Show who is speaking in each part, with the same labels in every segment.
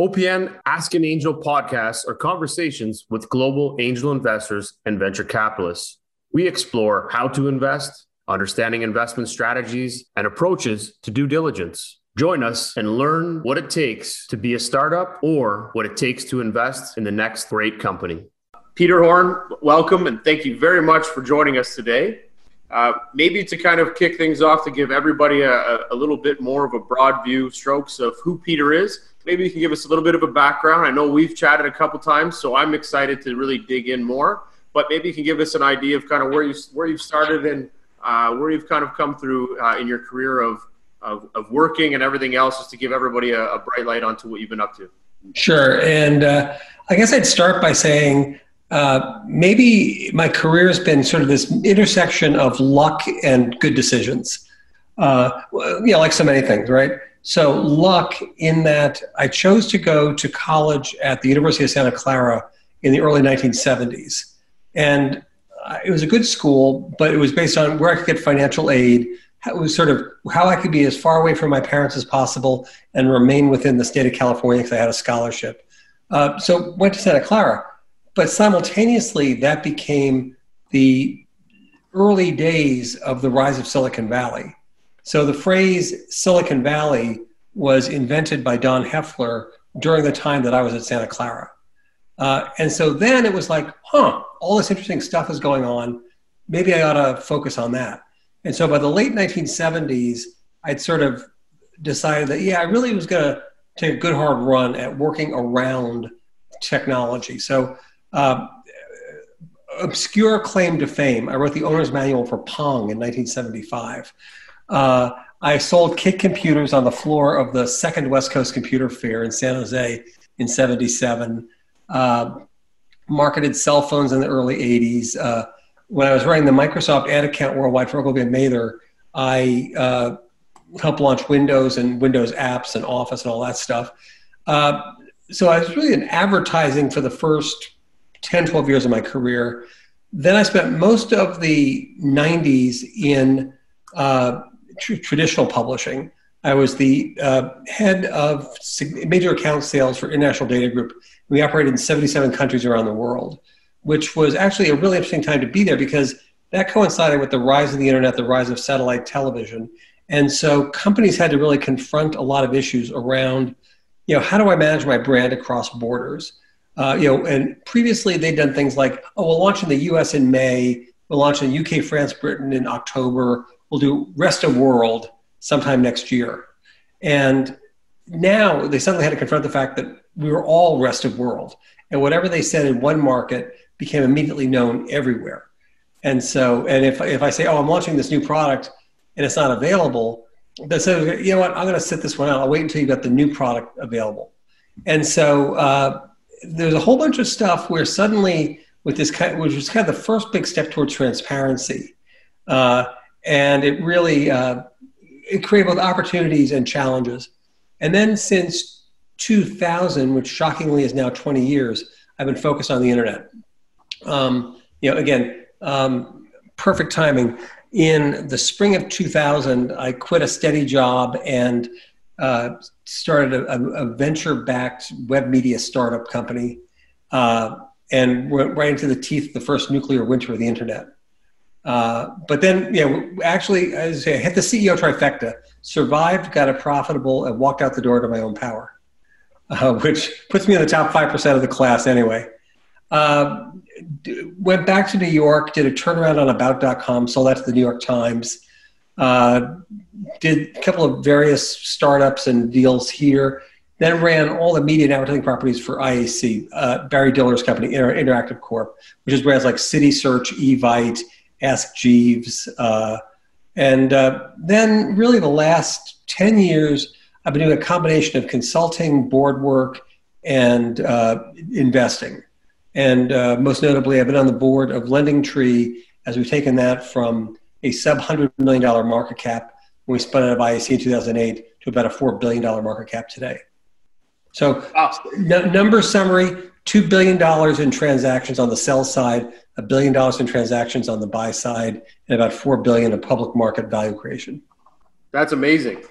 Speaker 1: OPN Ask an Angel podcasts are conversations with global angel investors and venture capitalists. We explore how to invest, understanding investment strategies, and approaches to due diligence. Join us and learn what it takes to be a startup or what it takes to invest in the next great company. Peter Horn, welcome and thank you very much for joining us today. Uh, maybe to kind of kick things off to give everybody a, a little bit more of a broad view strokes of who Peter is maybe you can give us a little bit of a background. I know we've chatted a couple times, so I'm excited to really dig in more. But maybe you can give us an idea of kind of where you where you've started and uh, where you've kind of come through uh, in your career of, of, of working and everything else, just to give everybody a, a, bright light onto what you've been up to.
Speaker 2: Sure, and uh, I guess I'd start by saying uh, maybe my career has been sort of this intersection of luck and good decisions. Uh, you know, like so many things, right? So, luck in that I chose to go to college at the University of Santa Clara in the early 1970s. And uh, it was a good school, but it was based on where I could get financial aid. It was sort of how I could be as far away from my parents as possible and remain within the state of California because I had a scholarship. Uh, so, went to Santa Clara. But simultaneously, that became the early days of the rise of Silicon Valley. So the phrase Silicon Valley was invented by Don Hoefler during the time that I was at Santa Clara. Uh, and so then it was like, huh, all this interesting stuff is going on. Maybe I ought to focus on that. And so by the late 1970s, I'd sort of decided that, yeah, I really was going to take a good hard run at working around technology. So, uh, obscure claim to fame. I wrote the owner's manual for Pong in 1975. Uh, I sold kit computers on the floor of the second West Coast Computer Fair in San Jose in 77. Uh, marketed cell phones in the early 80s. Uh, when I was running the Microsoft ad account worldwide for Ogilvy and Mather, I uh, helped launch Windows and Windows apps and Office and all that stuff. Uh, so I was really in advertising for the first 10, 12 years of my career. Then I spent most of the 90s in uh, tr- traditional publishing. I was the uh, head of major account sales for International Data Group. We operated in 77 countries around the world, which was actually a really interesting time to be there because that coincided with the rise of the internet, the rise of satellite television. And so companies had to really confront a lot of issues around, you know, how do I manage my brand across borders? Uh, you know, and previously they'd done things like, oh, we'll launch in the US in May, we'll launch in UK, France, Britain in October, we'll do rest of world sometime next year. And now they suddenly had to confront the fact that we were all rest of world. And whatever they said in one market became immediately known everywhere. And so, and if, if I say, oh, I'm launching this new product and it's not available, they say, you know what, I'm going to sit this one out. I'll wait until you've got the new product available. And so uh, there's a whole bunch of stuff where suddenly, with this kind, which was kind of the first big step towards transparency, uh, and it really uh, it created both opportunities and challenges. And then since 2000, which shockingly is now 20 years, I've been focused on the internet. Um, you know, again, um, perfect timing. In the spring of 2000, I quit a steady job and uh, started a, a, venture-backed web media startup company, uh, and went right into the teeth of the first nuclear winter of the internet. Uh, but then, yeah, actually, as I say, I hit the CEO trifecta, survived, got a profitable, and walked out the door to my own power, uh, which puts me in the top 5% of the class anyway. Uh, went back to New York, did a turnaround on About.com, sold that to the New York Times. Uh, did a couple of various startups and deals here. Then ran all the media and advertising properties for IAC, uh, Barry Diller's company, Inter- Interactive Corp, which is brands like City Search, Evite, Ask Jeeves. Uh, and uh, then, really, the last 10 years, I've been doing a combination of consulting, board work, and uh, investing. And uh, most notably, I've been on the board of LendingTree as we've taken that from a sub $100 million market cap when we spun out of IAC in 2008 to about a $4 billion market cap today. So, wow. n- number summary $2 billion in transactions on the sell side, a billion dollars in transactions on the buy side, and about 4 billion of public market value creation.
Speaker 1: That's amazing.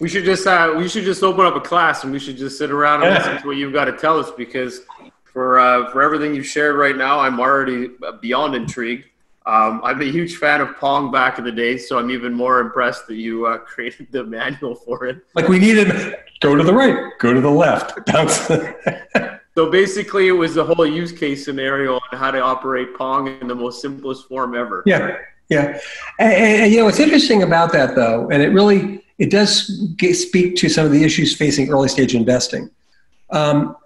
Speaker 1: We should just uh, we should just open up a class and we should just sit around and yeah. listen to what you've got to tell us because for uh, for everything you've shared right now, I'm already beyond intrigued. Um, I'm a huge fan of Pong back in the day, so I'm even more impressed that you uh, created the manual for it.
Speaker 2: Like we needed go to the right, go to the left, bounce.
Speaker 1: so basically, it was the whole use case scenario on how to operate Pong in the most simplest form ever.
Speaker 2: Yeah, yeah, and, and you know what's interesting about that though, and it really it does get, speak to some of the issues facing early stage investing. Um,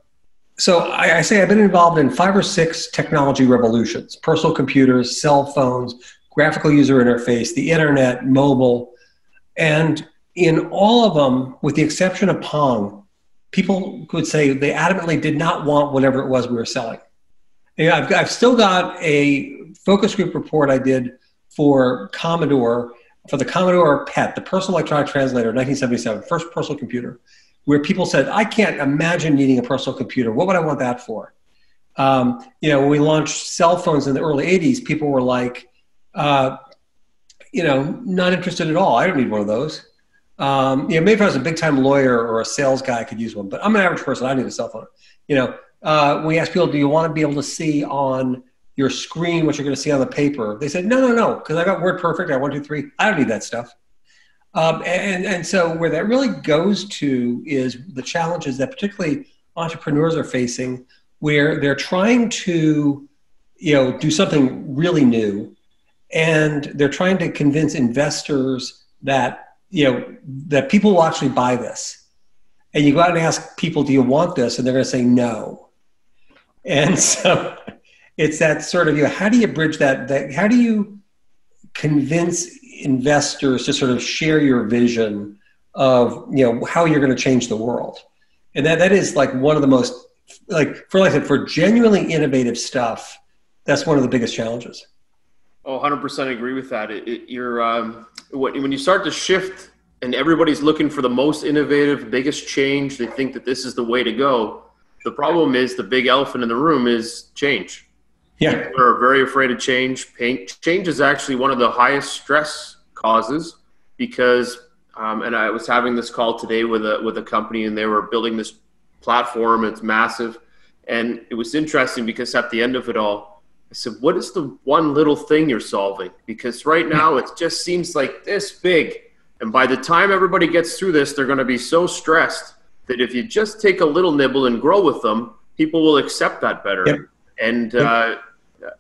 Speaker 2: so I, I, say I've been involved in five or six technology revolutions: personal computers, cell phones, graphical user interface, the internet, mobile, and in all of them, with the exception of Pong, people would say they adamantly did not want whatever it was we were selling. And I've, I've still got a focus group report I did for Commodore, for the Commodore PET, the personal electronic translator, 1977, first personal computer where people said, I can't imagine needing a personal computer. What would I want that for? Um, you know, when we launched cell phones in the early 80s, people were like, uh, you know, not interested at all. I don't need one of those. Um, you know, maybe if I was a big time lawyer or a sales guy, I could use one, but I'm an average person. I need a cell phone. You know, uh, we asked people, do you want to be able to see on your screen what you're going to see on the paper? They said, no, no, no, because I got WordPerfect. I one, two, three. I don't need that stuff. Um, and, and so where that really goes to is the challenges that particularly entrepreneurs are facing where they're trying to you know do something really new and they're trying to convince investors that you know that people will actually buy this. And you go out and ask people do you want this? And they're going to say no. And so it's that sort of you know how do you bridge that that how do you convince investors to sort of share your vision of you know how you're going to change the world? And that that is like one of the most like for like I said, for genuinely innovative stuff that's one of the biggest challenges
Speaker 1: oh 100% agree with that it, it, you're um, when you start to shift and everybody's looking for the most innovative biggest change they think that this is the way to go the problem is the big elephant in the room is change
Speaker 2: yeah.
Speaker 1: People are very afraid of change. Change is actually one of the highest stress causes because, um, and I was having this call today with a with a company, and they were building this platform. It's massive, and it was interesting because at the end of it all, I said, "What is the one little thing you're solving?" Because right now it just seems like this big, and by the time everybody gets through this, they're going to be so stressed that if you just take a little nibble and grow with them, people will accept that better. Yep. And uh,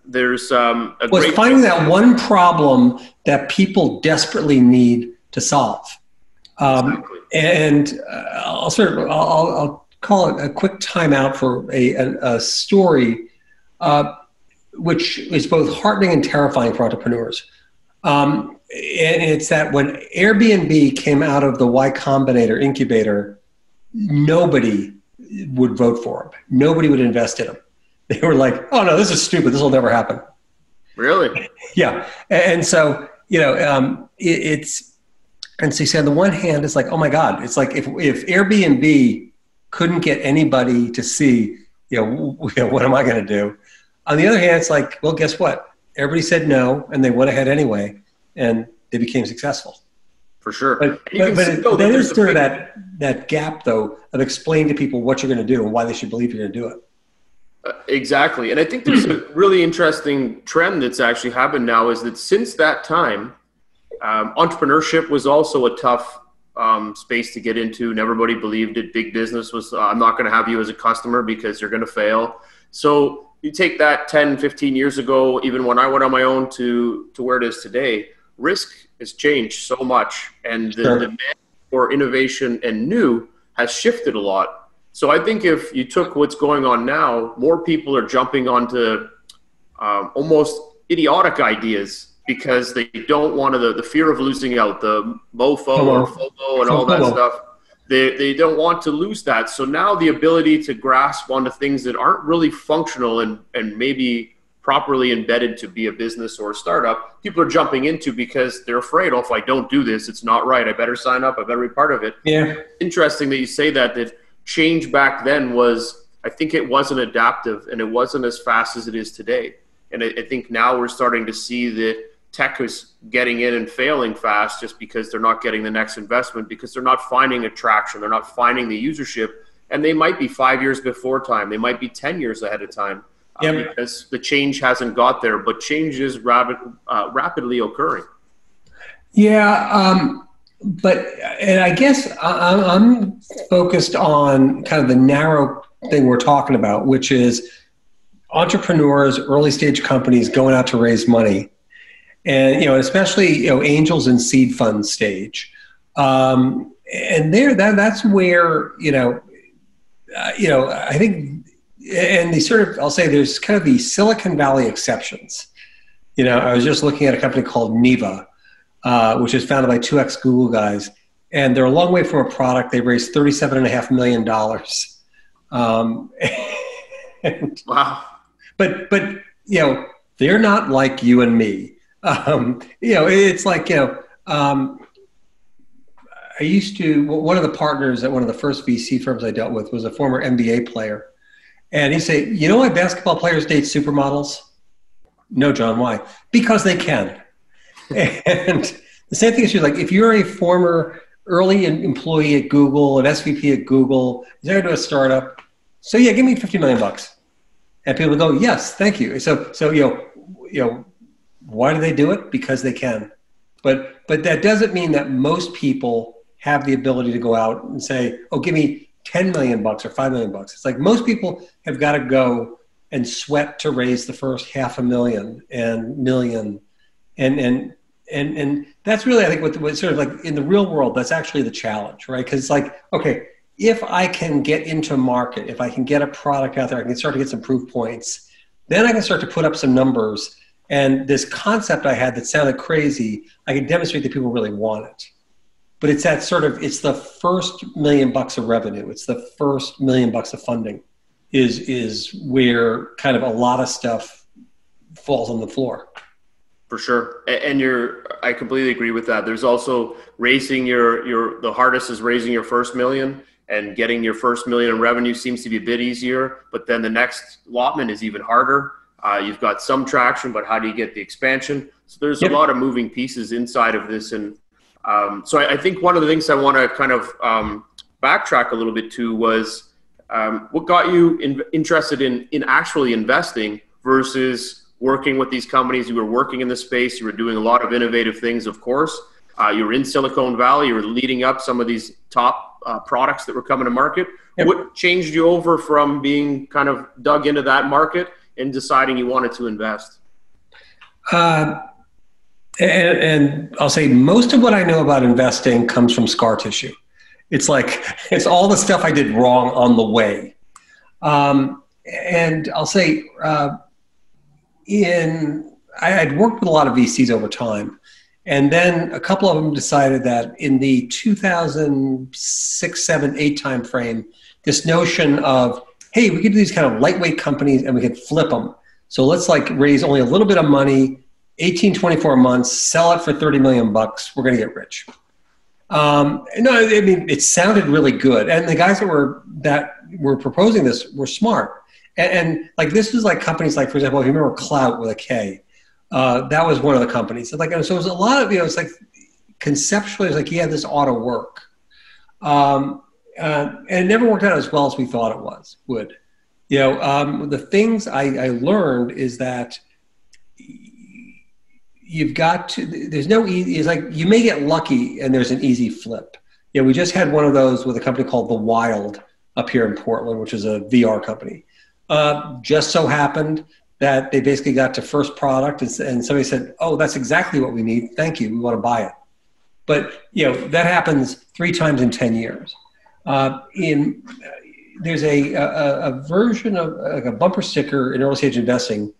Speaker 1: there's um,
Speaker 2: a was finding that one problem that people desperately need to solve. Um, exactly. And uh, I'll sort of I'll, I'll, call it a quick timeout for a, a, a story, uh, which is both heartening and terrifying for entrepreneurs. Um, and it's that when Airbnb came out of the Y Combinator incubator, nobody would vote for them. Nobody would invest in them they were like, "Oh no, this is stupid. This will never happen."
Speaker 1: Really?
Speaker 2: yeah. And so you know, um, it, it's and so you say on the one hand, it's like, oh my god, it's like if if Airbnb couldn't get anybody to see, you know, you know what am I going to do? On the other hand, it's like, well, guess what? Everybody said no, and they went ahead anyway, and they became successful.
Speaker 1: For sure.
Speaker 2: But, but, but it, there is sort of that, that gap, though, of explaining to people what you're going to do and why they should believe you're going to do it.
Speaker 1: Uh, exactly. And I think there's a really interesting trend that's actually happened now is that since that time, um, entrepreneurship was also a tough um, space to get into, and everybody believed it. Big business was, uh, I'm not going to have you as a customer because you're going to fail. So you take that 10, 15 years ago, even when I went on my own to, to where it is today, risk has changed so much. And the sure. demand for innovation and new has shifted a lot so I think if you took what's going on now, more people are jumping onto um, almost idiotic ideas because they don't want to, the, the fear of losing out, the MOFO or FOMO and all that stuff. They, they don't want to lose that. So now the ability to grasp onto things that aren't really functional and, and maybe properly embedded to be a business or a startup, people are jumping into because they're afraid, oh, if I don't do this, it's not right. I better sign up. I better be part of it.
Speaker 2: Yeah.
Speaker 1: Interesting that you say that, that change back then was I think it wasn't adaptive and it wasn't as fast as it is today. And I, I think now we're starting to see that tech is getting in and failing fast just because they're not getting the next investment because they're not finding attraction, they're not finding the usership, and they might be five years before time, they might be ten years ahead of time. Uh, because the change hasn't got there, but change is rapid, uh, rapidly occurring.
Speaker 2: Yeah, um, but and I guess I, I'm focused on kind of the narrow thing we're talking about, which is entrepreneurs, early stage companies going out to raise money, and you know, especially you know, angels and seed fund stage, um, and there that that's where you know, uh, you know, I think, and the sort of I'll say there's kind of the Silicon Valley exceptions. You know, I was just looking at a company called Neeva, uh, which is founded by two ex Google guys, and they're a long way from a product. They raised thirty-seven and a half million dollars. Um,
Speaker 1: wow
Speaker 2: but but you know they're not like you and me. Um, you know, it's like you know. Um, I used to one of the partners at one of the first VC firms I dealt with was a former NBA player, and he say, "You know why basketball players date supermodels?" No, John. Why? Because they can. and the same thing is true. Like if you're a former early employee at Google, an SVP at Google, you're to a startup. So yeah, give me fifty million bucks and people go, "Yes, thank you." So, so you know, you know, why do they do it? Because they can. But but that doesn't mean that most people have the ability to go out and say, "Oh, give me ten million bucks or five million bucks." It's like most people have got to go and sweat to raise the first half a million and million, and and and and that's really I think what, what sort of like in the real world that's actually the challenge, right? Because it's like okay, if I can get into market, if I can get a product out there, I can start to get some proof points, then I can start to put up some numbers. And this concept I had that sounded crazy, I can demonstrate that people really want it. But it's that sort of, it's the first million bucks of revenue. It's the first million bucks of funding is, is where kind of a lot of stuff falls on the floor.
Speaker 1: For sure. And you're, I completely agree with that. There's also raising your, your, the hardest is raising your first million and getting your first million in revenue seems to be a bit easier. But then the next allotment is even harder. Uh, you've got some traction, but how do you get the expansion? So there's yep. a lot of moving pieces inside of this. And um, so I, I, think one of the things I want to kind of um, backtrack a little bit to was um, what got you in, interested in, in actually investing versus working with these companies. You were working in the space, you were doing a lot of innovative things, of course. Uh, you were in Silicon Valley, you were leading up some of these top uh, products that were coming to market. Yep. What changed you over from being kind of dug into that market and deciding you wanted to invest?
Speaker 2: Uh, and, and, I'll say most of what I know about investing comes from scar tissue. It's like it's all the stuff I did wrong on the way. Um, and I'll say uh, in I'd worked with a lot of VCs over time, and then a couple of them decided that in the 2006, 7, 8 time frame, this notion of, hey, we could do these kind of lightweight companies and we could flip them. So let's like raise only a little bit of money, 18, 24 months, sell it for 30 million bucks. We're going to get rich. Um, no, I mean, it sounded really good. And the guys that were, that were proposing this were smart. And, and like, this was like companies like, for example, if you remember Klout with a K, uh, that was one of the companies. So like, so it was a lot of, you know, it's like conceptually, it's like, yeah, this ought to work. Um, uh, and it never worked out as well as we thought it was would. You know, um, the things I, I learned is that you've got to, there's no easy, it's like you may get lucky and there's an easy flip. You know, we just had one of those with a company called The Wild up here in Portland, which is a VR company. Uh, just so happened that they basically got to first product and, and somebody said, "Oh, that's exactly what we need. Thank you. We want to buy it." But you know that happens three times in ten years. Uh, in there's a, a, a version of like a bumper sticker in early stage investing,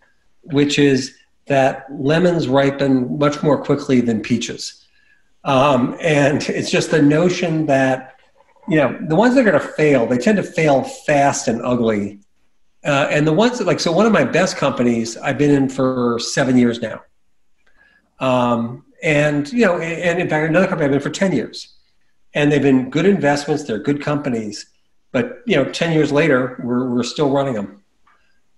Speaker 2: which is that lemons ripen much more quickly than peaches, um, and it's just the notion that you know the ones that are going to fail, they tend to fail fast and ugly uh, and the ones that like, so one of my best companies I've been in for seven years now. Um, and, you know, and in fact, another company I've been for 10 years. And they've been good investments, they're good companies. But, you know, 10 years later, we're, we're still running them.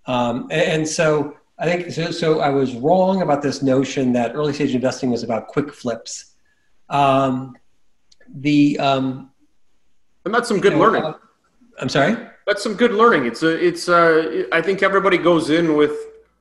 Speaker 2: Um, and, and, so, I think so. So I was wrong about this notion that early stage investing was about quick flips. Um, the um,
Speaker 1: and that's some good you know, learning. Uh,
Speaker 2: I'm sorry.
Speaker 1: That's some good learning. It's a, it's a, I think everybody goes in with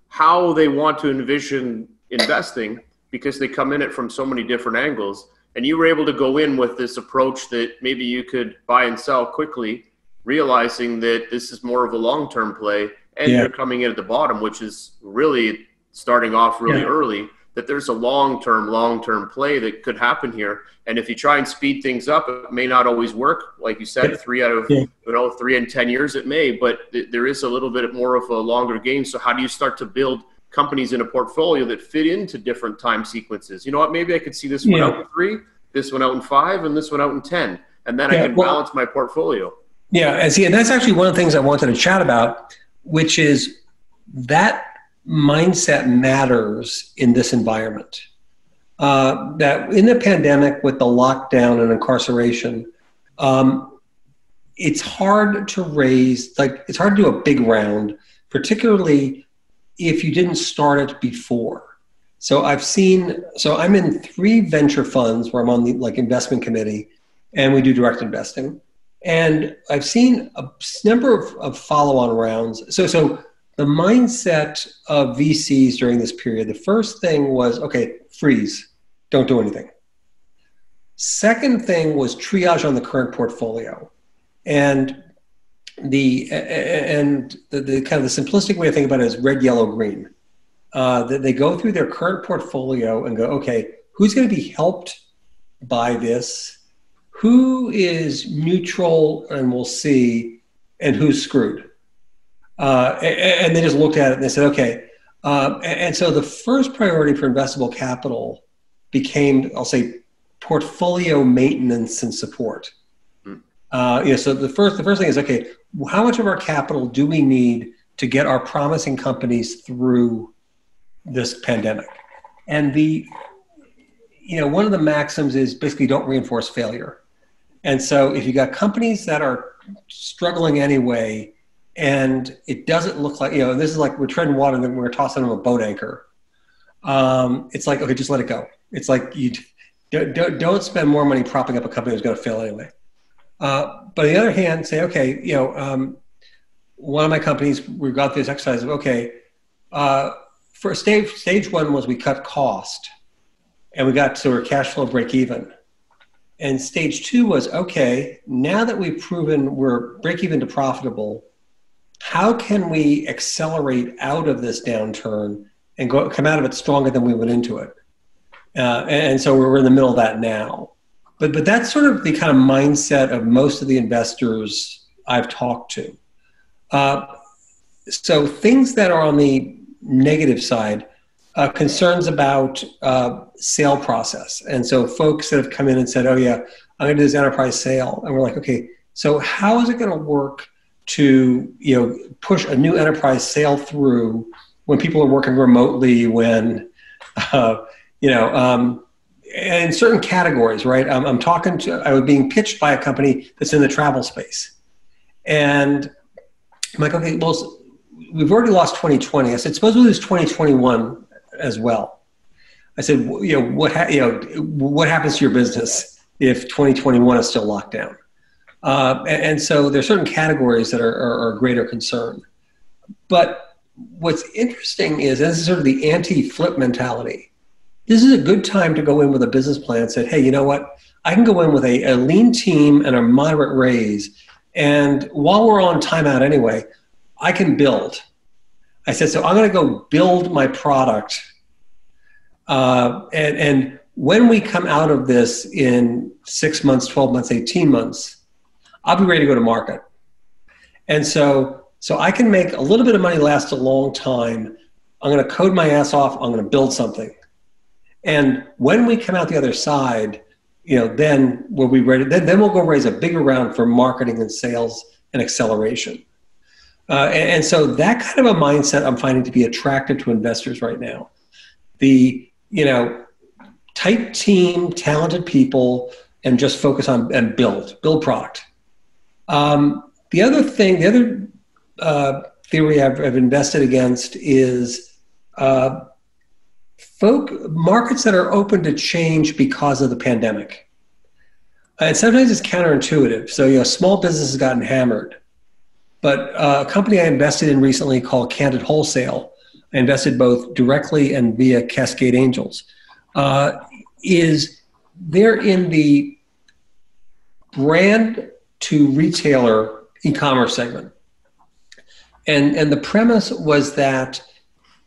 Speaker 1: how they want to envision investing because they come in it from so many different angles. And you were able to go in with this approach that maybe you could buy and sell quickly, realizing that this is more of a long term play and yeah. you're coming in at the bottom, which is really starting off really yeah. early. That there's a long term, long term play that could happen here, and if you try and speed things up, it may not always work. Like you said, three out of you know three in ten years it may, but th- there is a little bit more of a longer game. So how do you start to build companies in a portfolio that fit into different time sequences? You know what? Maybe I could see this one out in three, this one out in five, and this one out in ten, and then I can well, balance my portfolio.
Speaker 2: Yeah, and see, and that's actually one of the things I wanted to chat about which is that mindset matters in this environment. Uh, that in the pandemic, with the lockdown and incarceration, um, it's hard to raise, like, it's hard to do a big round, particularly if you didn't start it before. So I've seen, so I'm in three venture funds where I'm on the like investment committee and we do direct investing. And I've seen a number of, of follow on rounds. So, so the mindset of VCs during this period, the first thing was okay, freeze, don't do anything. Second thing was triage on the current portfolio. And the and the, the kind of the simplistic way to think about it is red, yellow, green. Uh, that they go through their current portfolio and go, okay, who's going to be helped by this? who is neutral and we'll see, and who's screwed. Uh, and, and, they just looked at it and they said, okay. Uh, and, and so the first priority for investable capital became, I'll say, portfolio maintenance and support. Uh, know, so the first the first thing is okay, how much of our capital do we need to get our promising companies through this pandemic? And the you know one of the maxims is basically don't reinforce failure. And so if you got companies that are struggling anyway, and it doesn't look like, you know, this is like we're treading water and we're tossing them a boat anchor. Um, it's like, okay, just let it go. It's like you don't, don't spend more money propping up a company that's going to fail anyway. Uh, but on the other hand, say, okay, you know, um, one of my companies, we got this exercise of, okay, uh, for stage, stage one was we cut cost and we got to our cash flow break even. And stage two was okay, now that we've proven we're break even to profitable, how can we accelerate out of this downturn and go, come out of it stronger than we went into it? Uh, and, so we're in the middle of that now. But, but that's sort of the kind of mindset of most of the investors I've talked to. Uh, so things that are on the negative side, uh, concerns about uh, sale process. And so folks that have come in and said, oh, yeah, I'm going to do this enterprise sale. And we're like, okay, so how is it going to work to you know push a new enterprise sale through when people are working remotely, when, uh, you know, um, in certain categories, right? I'm, I'm talking to, I was being pitched by a company that's in the travel space. And I'm like, okay, well, we've already lost 2020. I said, suppose we lose 2021 as well. I said, you know, what ha- you know, what happens to your business if 2021 is still locked down? Uh, and, and, so there are certain categories that are, are, are greater concern. But what's interesting is, this is sort of the anti-flip mentality. This is a good time to go in with a business plan and say, hey, you know what? I can go in with a, a lean team and a moderate raise. And while we're on timeout anyway, I can build. I said, so I'm going to go build my product. Uh, and, and when we come out of this in six months, 12 months, 18 months, I'll be ready to go to market. And so, so I can make a little bit of money last a long time. I'm going to code my ass off. I'm going to build something. And when we come out the other side, you know, then we'll be ready. Then, then we'll go raise a bigger round for marketing and sales and acceleration. Uh, and, and, so that kind of a mindset I'm finding to be attractive to investors right now. The you know tight team, talented people, and just focus on and build build product. Um, the other thing, the other uh, theory I've, I've, invested against is uh, folk markets that are open to change because of the pandemic. And sometimes it's counterintuitive. So, you know, small business has gotten hammered. But uh, a company I invested in recently called Candid Wholesale, I invested both directly and via Cascade Angels, uh, is they're in the brand to retailer e-commerce segment. And, and the premise was that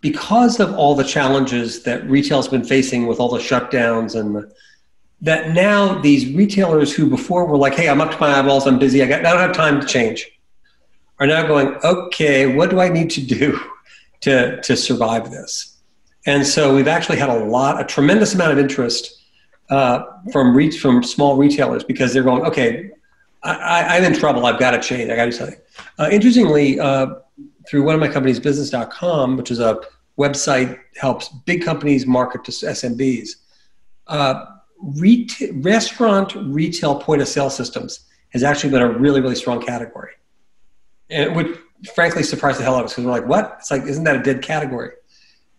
Speaker 2: because of all the challenges that retail's been facing with all the shutdowns and the, that now these retailers who before were like, hey, I'm up to my eyeballs, I'm busy, I, got, I don't have time to change, are now going, okay, what do I need to do to, to survive this? And so we've actually had a lot, a tremendous amount of interest uh, from re- from small retailers because they're going, okay, I, am in trouble. I've got to change. I got to do something. Uh, interestingly, uh, through one of my companies, business.com, which is a website helps big companies market to SMBs. Uh, restaurant retail point of sale systems has actually been a really, really strong category. And it would frankly surprise the hell out of us because we're like, what? It's like, isn't that a dead category?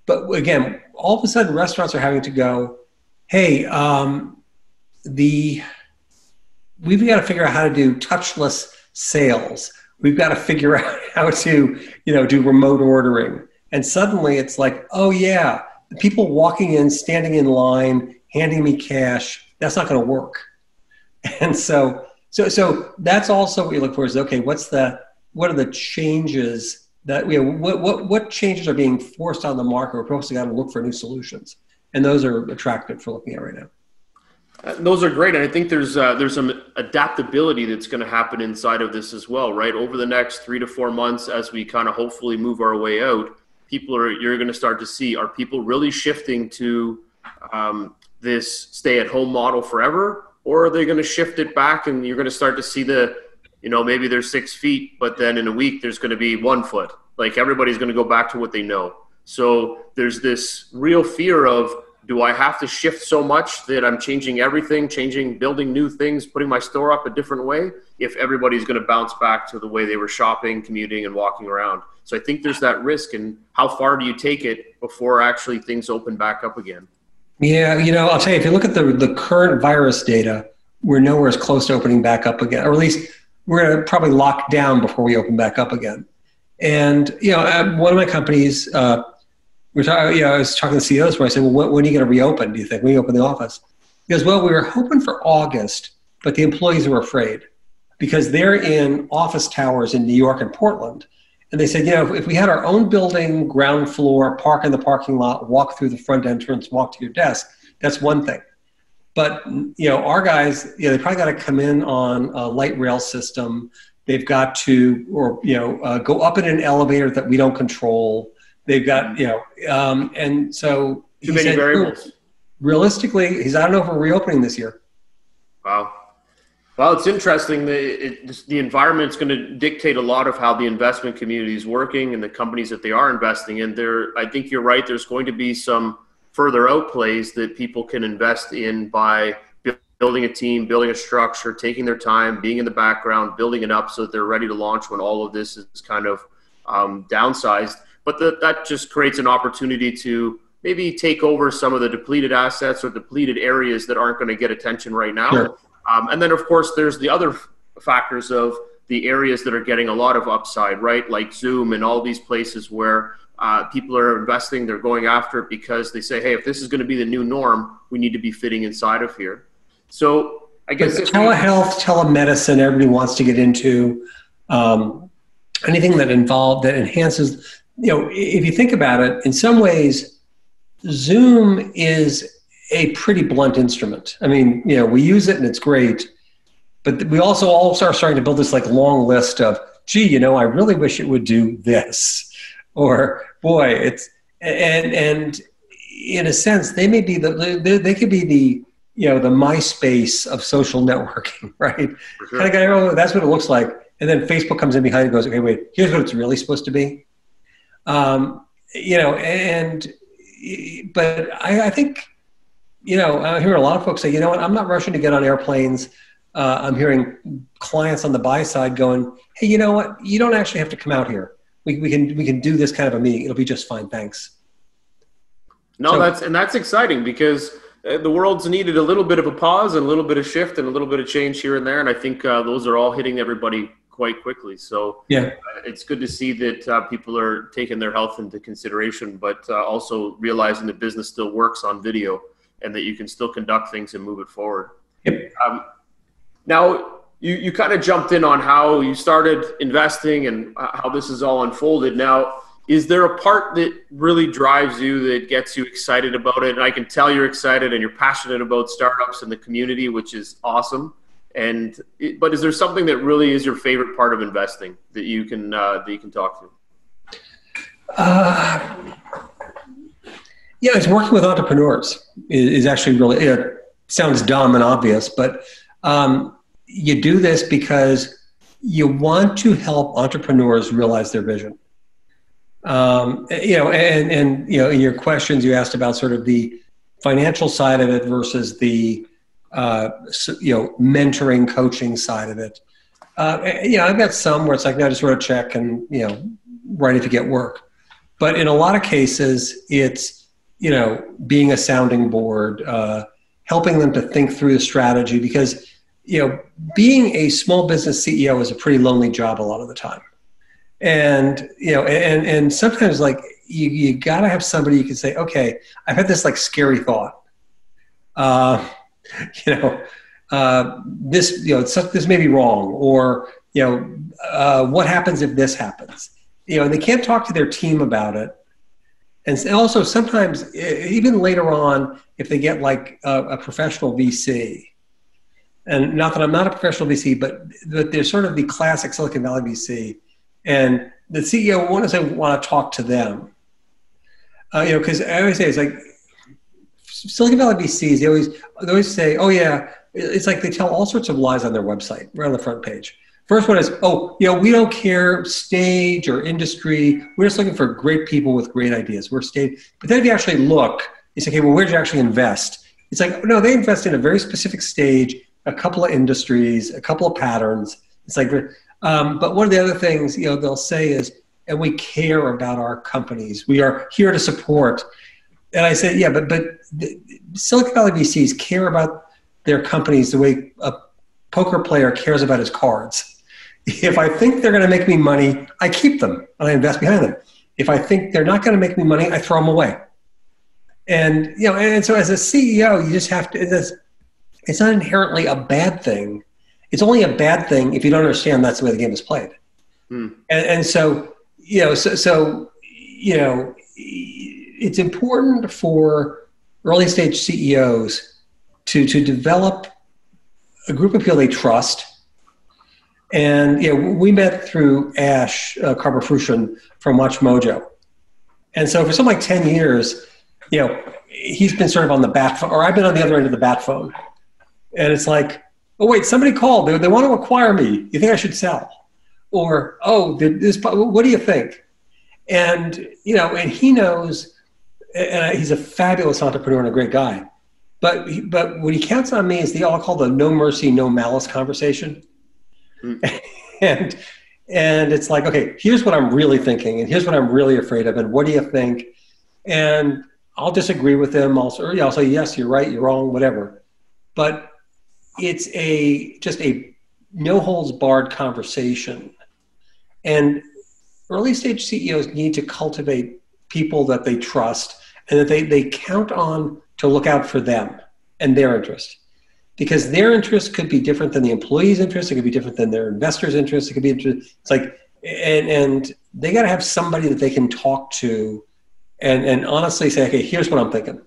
Speaker 2: But again, all of a sudden restaurants are having to go, hey, um, the we've got to figure out how to do touchless sales. We've got to figure out how to, you know, do remote ordering. And suddenly it's like, oh yeah, the people walking in, standing in line, handing me cash, that's not going to work. And so, so, so that's also what you look for is okay, what's the, what are the changes that, you know, what, what, what changes are being forced on the market? We're to got to look for new solutions. And those are attractive for looking at right now.
Speaker 1: Uh, those are great, and I think there's uh, there's some adaptability that's going to happen inside of this as well, right? Over the next three to four months, as we kind of hopefully move our way out, people are you're going to start to see are people really shifting to um, this stay-at-home model forever, or are they going to shift it back, and you're going to start to see the, you know, maybe they're six feet, but then in a week there's going to be one foot. Like everybody's going to go back to what they know. So there's this real fear of do I have to shift so much that I'm changing everything, changing, building new things, putting my store up a different way if everybody's going to bounce back to the way they were shopping, commuting, and walking around? So I think there's that risk. And how far do you take it before actually things open back up again?
Speaker 2: Yeah, you know, I'll tell you, if you look at the, the current virus data, we're nowhere as close to opening back up again, or at least we're going to probably lock down before we open back up again. And, you know, one of my companies, uh, we're you know, I was talking to CEOs where I said, well, when, when are you going to reopen? Do you think when you open the office? He goes, well, we were hoping for August, but the employees were afraid because they're in office towers in New York and Portland. And they said, you know, if, if we had our own building, ground floor, park in the parking lot, walk through the front entrance, walk to your desk, that's one thing. But, you know, our guys, you know, they probably got to come in on a light rail system. They've got to, or, you know, uh, go up in an elevator that we don't control They've got, you know, um, and so
Speaker 1: too many said, variables.
Speaker 2: Realistically, he's I don't know if we're reopening this year.
Speaker 1: Wow. Well, it's interesting. The, it, the environment's going to dictate a lot of how the investment community is working and the companies that they are investing in. There, I think you're right. There's going to be some further outplays that people can invest in by building a team, building a structure, taking their time, being in the background, building it up so that they're ready to launch when all of this is kind of um, downsized but the, that just creates an opportunity to maybe take over some of the depleted assets or depleted areas that aren't going to get attention right now. Sure. Um, and then, of course, there's the other factors of the areas that are getting a lot of upside, right? Like Zoom and all these places where uh, people are investing, they're going after it because they say, hey, if this is going to be the new norm, we need to be fitting inside of here. So I guess
Speaker 2: telehealth, telemedicine, everybody wants to get into um, anything that involved that enhances you know, if you think about it, in some ways, Zoom is a pretty blunt instrument. I mean, you know, we use it and it's great, but we also all start starting to build this like long list of, gee, you know, I really wish it would do this, or boy, it's and and in a sense, they may be the they, they could be the you know the MySpace of social networking, right? Sure. Kind of guy, oh, that's what it looks like, and then Facebook comes in behind and goes, okay, wait, here's what it's really supposed to be um, you know, and but I, I, think you know I hear a lot of folks say, you know what, I'm not rushing to get on airplanes. Uh, I'm hearing clients on the buy side going, hey, you know what, you don't actually have to come out here. We, we can we can do this kind of a meeting. It'll be just fine. Thanks.
Speaker 1: No, so, that's and that's exciting because uh, the world's needed a little bit of a pause and a little bit of shift and a little bit of change here and there, and I think uh, those are all hitting everybody quite quickly. So
Speaker 2: yeah,
Speaker 1: uh, it's good to see that uh, people are taking their health into consideration, but uh, also realizing that business still works on video and that you can still conduct things and move it forward.
Speaker 2: Yep. Um,
Speaker 1: now you you kind of jumped in on how you started investing and how this is all unfolded. Now is there a part that really drives you that gets you excited about it and i can tell you're excited and you're passionate about startups and the community which is awesome and it, but is there something that really is your favorite part of investing that you can uh, that you can talk to? Uh,
Speaker 2: yeah it's working with entrepreneurs is, is actually really it sounds dumb and obvious but um, you do this because you want to help entrepreneurs realize their vision. Um, you know, and and you know, in your questions, you asked about sort of the financial side of it versus the uh, you know mentoring, coaching side of it. Uh, you know, I've got some where it's like, no, just write a check and you know, write if you get work. But in a lot of cases, it's you know, being a sounding board, uh, helping them to think through the strategy because you know, being a small business CEO is a pretty lonely job a lot of the time and you know and and sometimes like you, you got to have somebody you can say okay i've had this like scary thought uh, you know uh, this you know this may be wrong or you know uh, what happens if this happens you know and they can't talk to their team about it and also sometimes even later on if they get like a, a professional vc and not that i'm not a professional vc but but they're sort of the classic silicon valley vc and the CEO won't necessarily want to talk to them. Uh, you know, because I always say it's like Silicon Valley VCs. They always they always say, "Oh yeah," it's like they tell all sorts of lies on their website, right on the front page. First one is, "Oh, you know, we don't care stage or industry. We're just looking for great people with great ideas. We're stage." But then if you actually look, it's say, "Okay, well, where did you actually invest?" It's like, no, they invest in a very specific stage, a couple of industries, a couple of patterns. It's like um, but one of the other things you know they'll say is, and we care about our companies. We are here to support. And I said, yeah, but but Silicon Valley VCs care about their companies the way a poker player cares about his cards. If I think they're going to make me money, I keep them and I invest behind them. If I think they're not going to make me money, I throw them away. And you know, and so as a CEO, you just have to. It's, it's not inherently a bad thing it's only a bad thing if you don't understand that's the way the game is played. Hmm. And, and, so, you know, so, so, you know, it's important for early stage CEOs to, to develop a group of people they trust. And, know, we met through Ash uh, from WatchMojo. And so for something like 10 years, you know, he's been sort of on the bat phone, or I've been on the other end of the bat phone. And it's like, oh wait, somebody called. They, they want to acquire me. You think I should sell? Or oh, this. What do you think? And you know, and he knows, and he's a fabulous entrepreneur and a great guy. But but what he counts on me is the all call the no mercy, no malice conversation. Mm. and and it's like, okay, here's what I'm really thinking, and here's what I'm really afraid of, and what do you think? And I'll disagree with him. I'll, yeah, I'll say yes, you're right, you're wrong, whatever. But it's a just a no holds barred conversation and early stage ceos need to cultivate people that they trust and that they, they count on to look out for them and their interest because their interest could be different than the employee's interest it could be different than their investors interest it could be it's like and and they got to have somebody that they can talk to and and honestly say okay here's what i'm thinking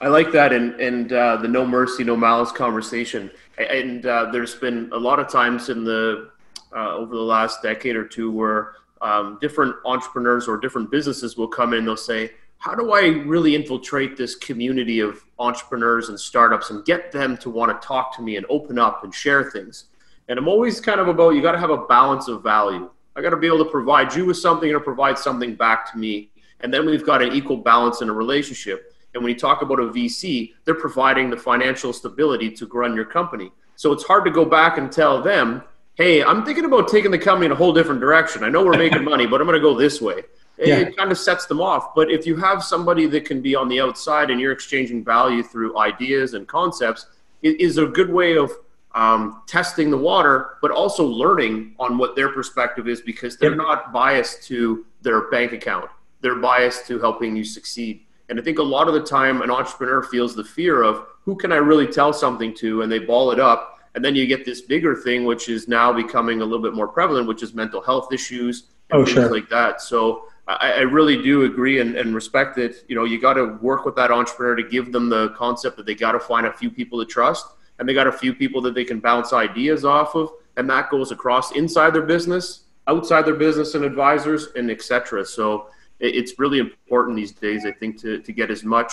Speaker 1: I like that, and and uh, the no mercy, no malice conversation. And uh, there's been a lot of times in the uh, over the last decade or two where um, different entrepreneurs or different businesses will come in. They'll say, "How do I really infiltrate this community of entrepreneurs and startups and get them to want to talk to me and open up and share things?" And I'm always kind of about you got to have a balance of value. I got to be able to provide you with something or provide something back to me, and then we've got an equal balance in a relationship and when you talk about a VC, they're providing the financial stability to run your company. So it's hard to go back and tell them, hey, I'm thinking about taking the company in a whole different direction. I know we're making money, but I'm going to go this way. It, yeah. it kind of sets them off. But if you have somebody that can be on the outside and you're exchanging value through ideas and concepts, it is a good way of um, testing the water, but also learning on what their perspective is because they're yep. not biased to their bank account. They're biased to helping you succeed. And I think a lot of the time an entrepreneur feels the fear of who can I really tell something to, and they ball it up. And then you get this bigger thing, which is now becoming a little bit more prevalent, which is mental health issues and oh, things sure. like that. So I, I really do agree and, and respect that. You know, you got to work with that entrepreneur to give them the concept that they got to find a few people to trust, and they got a few people that they can bounce ideas off of, and that goes across inside their business, outside their business, and advisors, and etc. So it's really important these days, I think, to, to get as much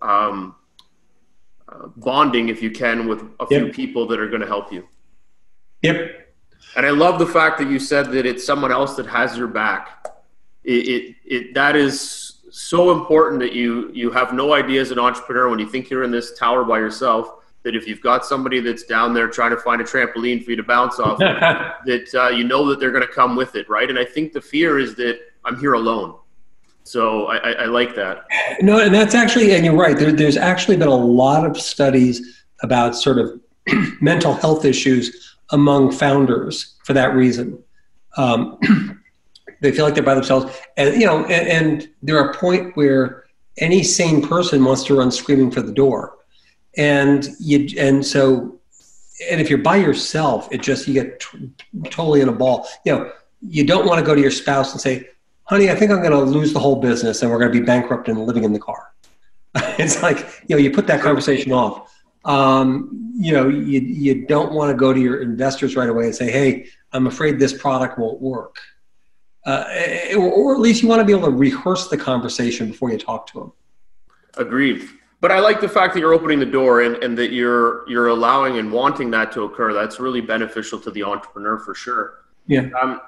Speaker 1: um, uh, bonding, if you can, with a few people that are going to help you.
Speaker 2: Yep.
Speaker 1: And I love the fact that you said that it's someone else that has your back. It, it, it that is so important that you you have no idea as an entrepreneur when you think you're in this tower by yourself that if you've got somebody that's down there trying to find a trampoline for you to bounce off, that uh, you know that they're going to come with it, right? And I think the fear is that I'm here alone so I, I, like that.
Speaker 2: No, and that's actually, and you're right. There, there's actually been a lot of studies about sort of mental health issues among founders for that reason. Um, they feel like they're by themselves, and you know, and, and they're a point where any sane person wants to run screaming for the door, and you, and so, and if you're by yourself, it just you get t- totally in a ball. You know, you don't want to go to your spouse and say, honey, I think I'm going to lose the whole business and we're going to be bankrupt and living in the car. it's like, you know, you put that conversation off. Um, you know, you, you don't want to go to your investors right away and say, hey, I'm afraid this product won't work. Uh, or, or, at least you want to be able to rehearse the conversation before you talk to them.
Speaker 1: Agreed. But I like the fact that you're opening the door and, and that you're you're allowing and wanting that to occur. That's really beneficial to the entrepreneur for sure.
Speaker 2: Yeah.
Speaker 1: Um,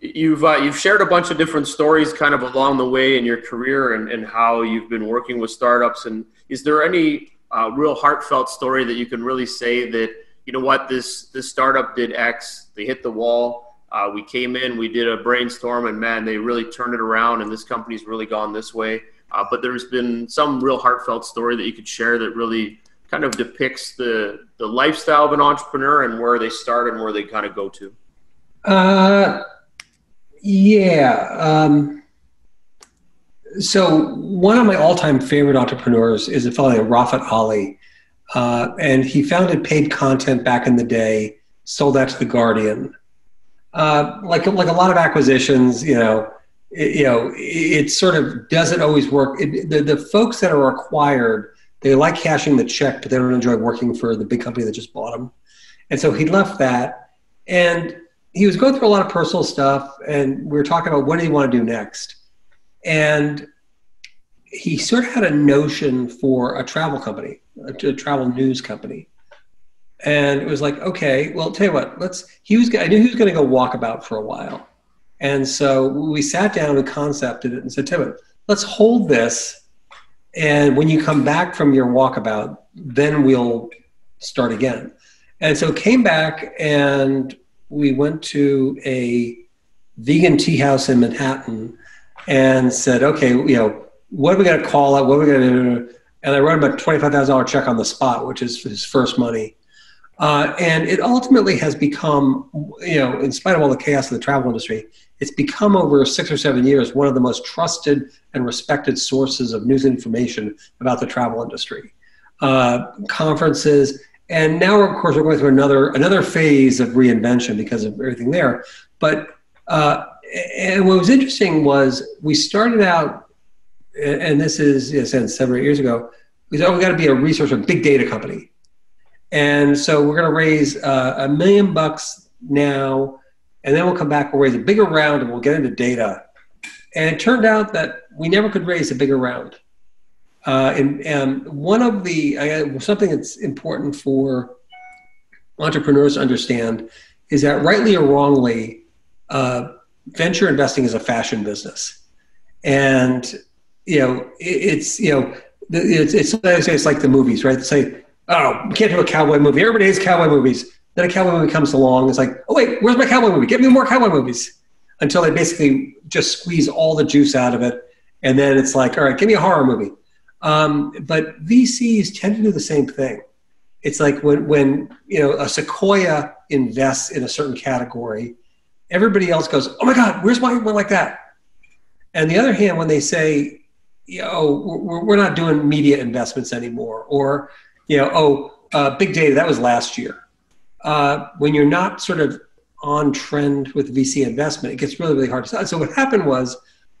Speaker 1: You've uh, you've shared a bunch of different stories kind of along the way in your career and, and how you've been working with startups. And is there any uh, real heartfelt story that you can really say that you know what this this startup did X, they hit the wall. Uh, we came in, we did a brainstorm, and man, they really turned it around, and this company's really gone this way. Uh, but there's been some real heartfelt story that you could share that really kind of depicts the the lifestyle of an entrepreneur and where they start and where they kind of go to.
Speaker 2: Uh, yeah. Um, so one of my all-time favorite entrepreneurs is a fellow named Rafat Ali, uh, and he founded paid content back in the day. Sold that to the Guardian. Uh, like like a lot of acquisitions, you know, it, you know, it, it sort of doesn't always work. It, the the folks that are acquired, they like cashing the check, but they don't enjoy working for the big company that just bought them. And so he left that, and he was going through a lot of personal stuff, and we were talking about what do you want to do next. And he sort of had a notion for a travel company, a, a travel news company. And it was like, okay, well, tell you what, let's. He was. I knew he was going to go walkabout for a while, and so we sat down and concepted it and said, Tim, let's hold this, and when you come back from your walkabout, then we'll start again. And so came back and we went to a vegan tea house in Manhattan and said, okay, you know, what are we going to call it? What are we going to do? And I wrote him a $25,000 check on the spot, which is his first money. Uh, and it ultimately has become, you know, in spite of all the chaos of the travel industry, it's become over six or seven years one of the most trusted and respected sources of news and information about the travel industry. Uh, conferences, and now, of course, we're going through another another phase of reinvention because of everything there. But uh, and what was interesting was we started out, and this is you know, seven or eight years ago. We said, "Oh, we got to be a research, a big data company," and so we're going to raise uh, a million bucks now, and then we'll come back. We'll raise a bigger round, and we'll get into data. And it turned out that we never could raise a bigger round. Uh, and, and, one of the uh, something that's important for entrepreneurs to understand is that rightly or wrongly, uh, venture investing is a fashion business, and you know it, it's you know it's it's it's like the movies, right? They say, "Oh, we can't do a cowboy movie. Everybody hates cowboy movies." Then a cowboy movie comes along. It's like, "Oh wait, where's my cowboy movie? Get me more cowboy movies." until they basically just squeeze all the juice out of it. And then it's like, all right, give me a horror movie. Um, but VCs tend to do the same thing. It's like when, when you know a Sequoia invests in a certain category, everybody else goes, "Oh my God, where's my one like that?" And the other hand, when they say, "You know, we're, we're not doing media investments anymore," or you know, "Oh, uh, big data that was last year," uh, when you're not sort of on trend with VC investment, it gets really really hard to. Sell. So what happened was.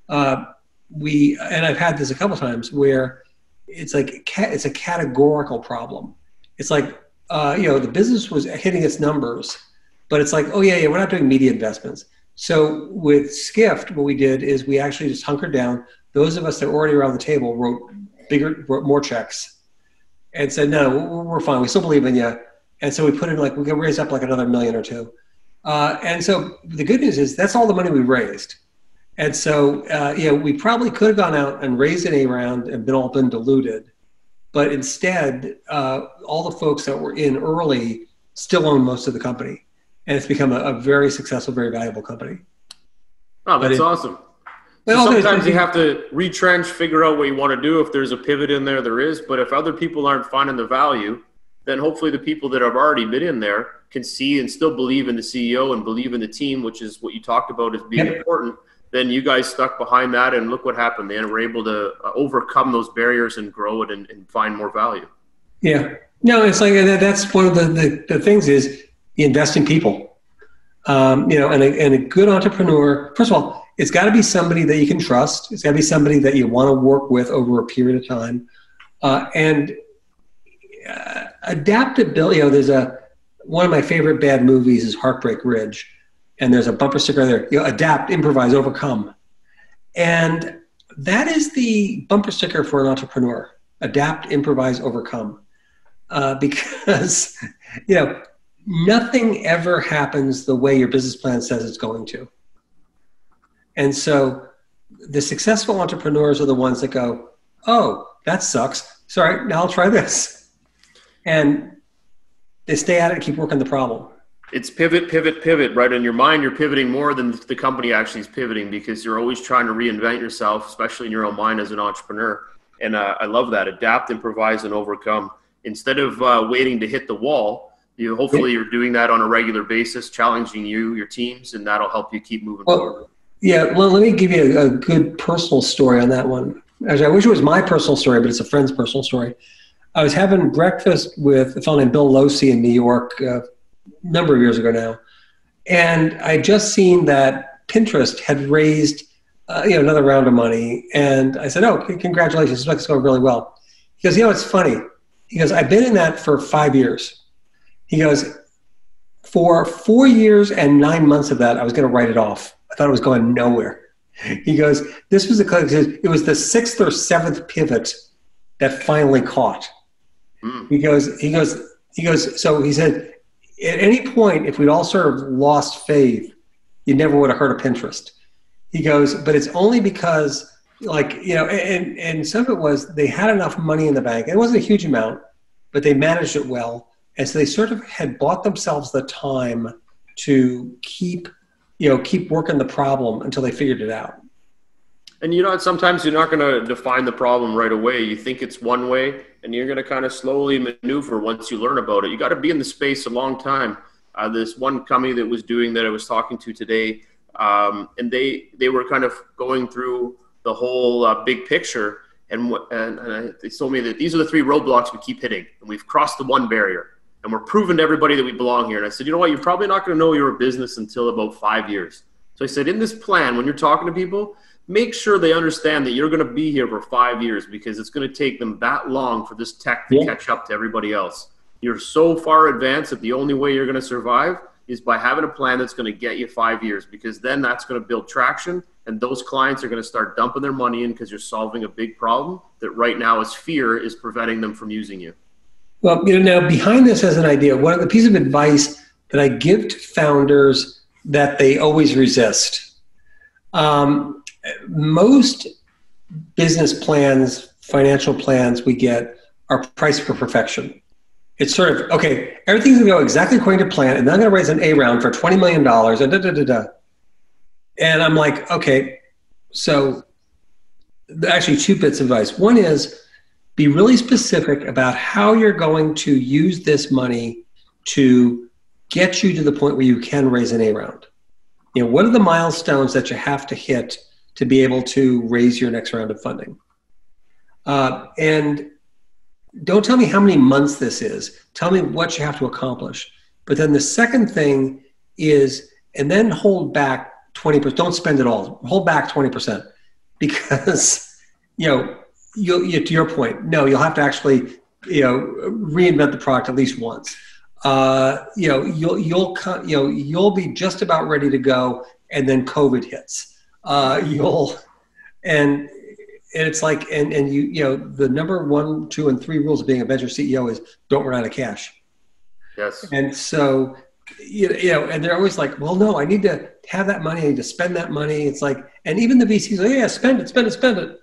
Speaker 2: Uh, we and I've had this a couple times where it's like it's a categorical problem. It's like uh, you know the business was hitting its numbers, but it's like oh yeah yeah we're not doing media investments. So with Skift, what we did is we actually just hunkered down. Those of us that were already around the table wrote bigger, wrote more checks, and said no we're fine. We still believe in you. And so we put in like we can raise up like another million or two. Uh, and so the good news is that's all the money we raised. And so, uh, you know, we probably could have gone out and raised an A round and been all been diluted, but instead, uh, all the folks that were in early still own most of the company, and it's become a, a very successful, very valuable company.
Speaker 1: Oh, that's it, awesome. So sometimes you have to retrench, figure out what you want to do. If there's a pivot in there, there is. But if other people aren't finding the value, then hopefully the people that have already been in there can see and still believe in the CEO and believe in the team, which is what you talked about as being yep. important then you guys stuck behind that and look what happened. They were able to uh, overcome those barriers and grow it and, and find more value.
Speaker 2: Yeah. No, it's like that's one of the, the, the things is you invest in people. Um, you know, and a, and a good entrepreneur, first of all, it's got to be somebody that you can trust. It's got to be somebody that you want to work with over a period of time. Uh, and uh, adaptability, you know, there's a, one of my favorite bad movies is Heartbreak Ridge and there's a bumper sticker there. You know, adapt, improvise, overcome. And that is the bumper sticker for an entrepreneur. Adapt, improvise, overcome. Uh, because, you know, nothing ever happens the way your business plan says it's going to. And so the successful entrepreneurs are the ones that go, oh, that sucks. Sorry, now I'll try this. And they stay at it and keep working the problem
Speaker 1: it's pivot, pivot, pivot, right? In your mind, you're pivoting more than the company actually is pivoting because you're always trying to reinvent yourself, especially in your own mind as an entrepreneur. And uh, I love that. Adapt, improvise, and overcome. Instead of uh, waiting to hit the wall, you hopefully you're doing that on a regular basis, challenging you, your teams, and that'll help you keep moving well, forward.
Speaker 2: Yeah, well, let me give you a, a good personal story on that one. Actually, I wish it was my personal story, but it's a friend's personal story. I was having breakfast with a fellow named Bill Losey in New York uh, number of years ago now, and I just seen that Pinterest had raised uh, you know another round of money, and I said, "Oh, congratulations! It's going really well." He goes, "You know, it's funny." He goes, "I've been in that for five years." He goes, "For four years and nine months of that, I was going to write it off. I thought it was going nowhere." He goes, "This was a it was the sixth or seventh pivot that finally caught." Mm. He goes, he goes, he goes. So he said, at any point, if we'd all sort of lost faith, you never would have heard of Pinterest. He goes, but it's only because, like, you know, and, and some of it was they had enough money in the bank. It wasn't a huge amount, but they managed it well. And so they sort of had bought themselves the time to keep, you know, keep working the problem until they figured it out.
Speaker 1: And you know, sometimes you're not going to define the problem right away. You think it's one way, and you're going to kind of slowly maneuver once you learn about it. You got to be in the space a long time. Uh, this one company that was doing that I was talking to today, um, and they they were kind of going through the whole uh, big picture, and and, and they told me that these are the three roadblocks we keep hitting, and we've crossed the one barrier, and we're proving to everybody that we belong here. And I said, you know what, you're probably not going to know you're a business until about five years. So I said, in this plan, when you're talking to people, make sure they understand that you're going to be here for five years because it's going to take them that long for this tech to yeah. catch up to everybody else. You're so far advanced that the only way you're going to survive is by having a plan that's going to get you five years because then that's going to build traction and those clients are going to start dumping their money in because you're solving a big problem that right now is fear is preventing them from using you.
Speaker 2: Well, you know, now behind this as an idea, one of the piece of advice that I give to founders that they always resist. Um, most business plans, financial plans we get are priced for perfection. It's sort of okay. Everything's going to go exactly according to plan, and then I'm going to raise an A round for twenty million dollars, and da da da da. and I'm like, okay, so actually two bits of advice. One is be really specific about how you're going to use this money to get you to the point where you can raise an A round. You know, what are the milestones that you have to hit to be able to raise your next round of funding? Uh, and don't tell me how many months this is. Tell me what you have to accomplish. But then the second thing is, and then hold back 20%. Don't spend it all. Hold back 20% because, you know, you'll, you, to your point, no, you'll have to actually, you know, reinvent the product at least once. Uh, you know, you'll, you'll, come, you know, you'll be just about ready to go and then COVID hits. Uh, you'll, and, and it's like, and, and you, you know, the number one, two, and three rules of being a venture CEO is don't run out of cash.
Speaker 1: Yes.
Speaker 2: And so, you know, and they're always like, well, no, I need to have that money. I need to spend that money. It's like, and even the VCs, oh, yeah, spend it, spend it, spend it.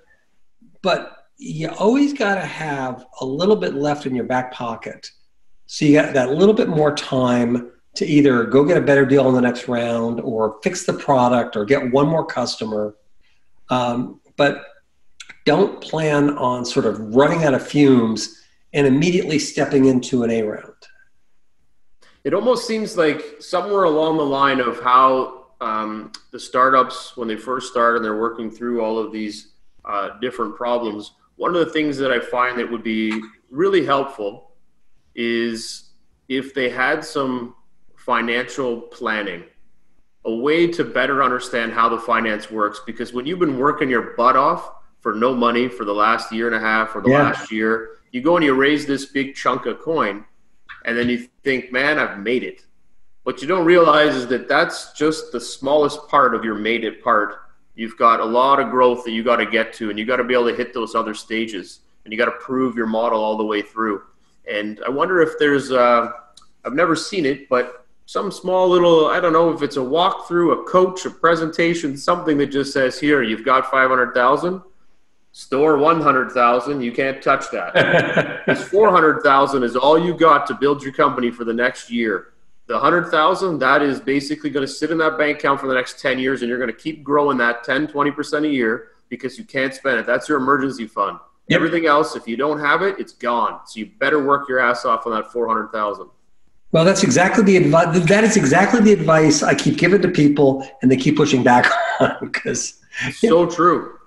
Speaker 2: But you always got to have a little bit left in your back pocket. So you got that little bit more time to either go get a better deal in the next round or fix the product or get one more customer. Um, but don't plan on sort of running out of fumes and immediately stepping into an A round.
Speaker 1: It almost seems like somewhere along the line of how um, the startups, when they first start and they're working through all of these uh, different problems, one of the things that I find that would be really helpful is if they had some financial planning, a way to better understand how the finance works. Because when you've been working your butt off for no money for the last year and a half or the yeah. last year, you go and you raise this big chunk of coin and then you think, man, I've made it. What you don't realize is that that's just the smallest part of your made it part. You've got a lot of growth that you got to get to, and you got to be able to hit those other stages, and you got to prove your model all the way through. And I wonder if there's, uh, I've never seen it, but some small little, I don't know if it's a walkthrough, a coach, a presentation, something that just says, here, you've got 500,000 store 100,000, you can't touch that. this 400,000 is all you got to build your company for the next year. The 100,000, that is basically going to sit in that bank account for the next 10 years and you're going to keep growing that 10, 20% a year because you can't spend it. That's your emergency fund. Yep. Everything else, if you don't have it, it's gone. So you better work your ass off on that 400,000.
Speaker 2: Well, that's exactly the advice. That is exactly the advice I keep giving to people, and they keep pushing back on because
Speaker 1: so true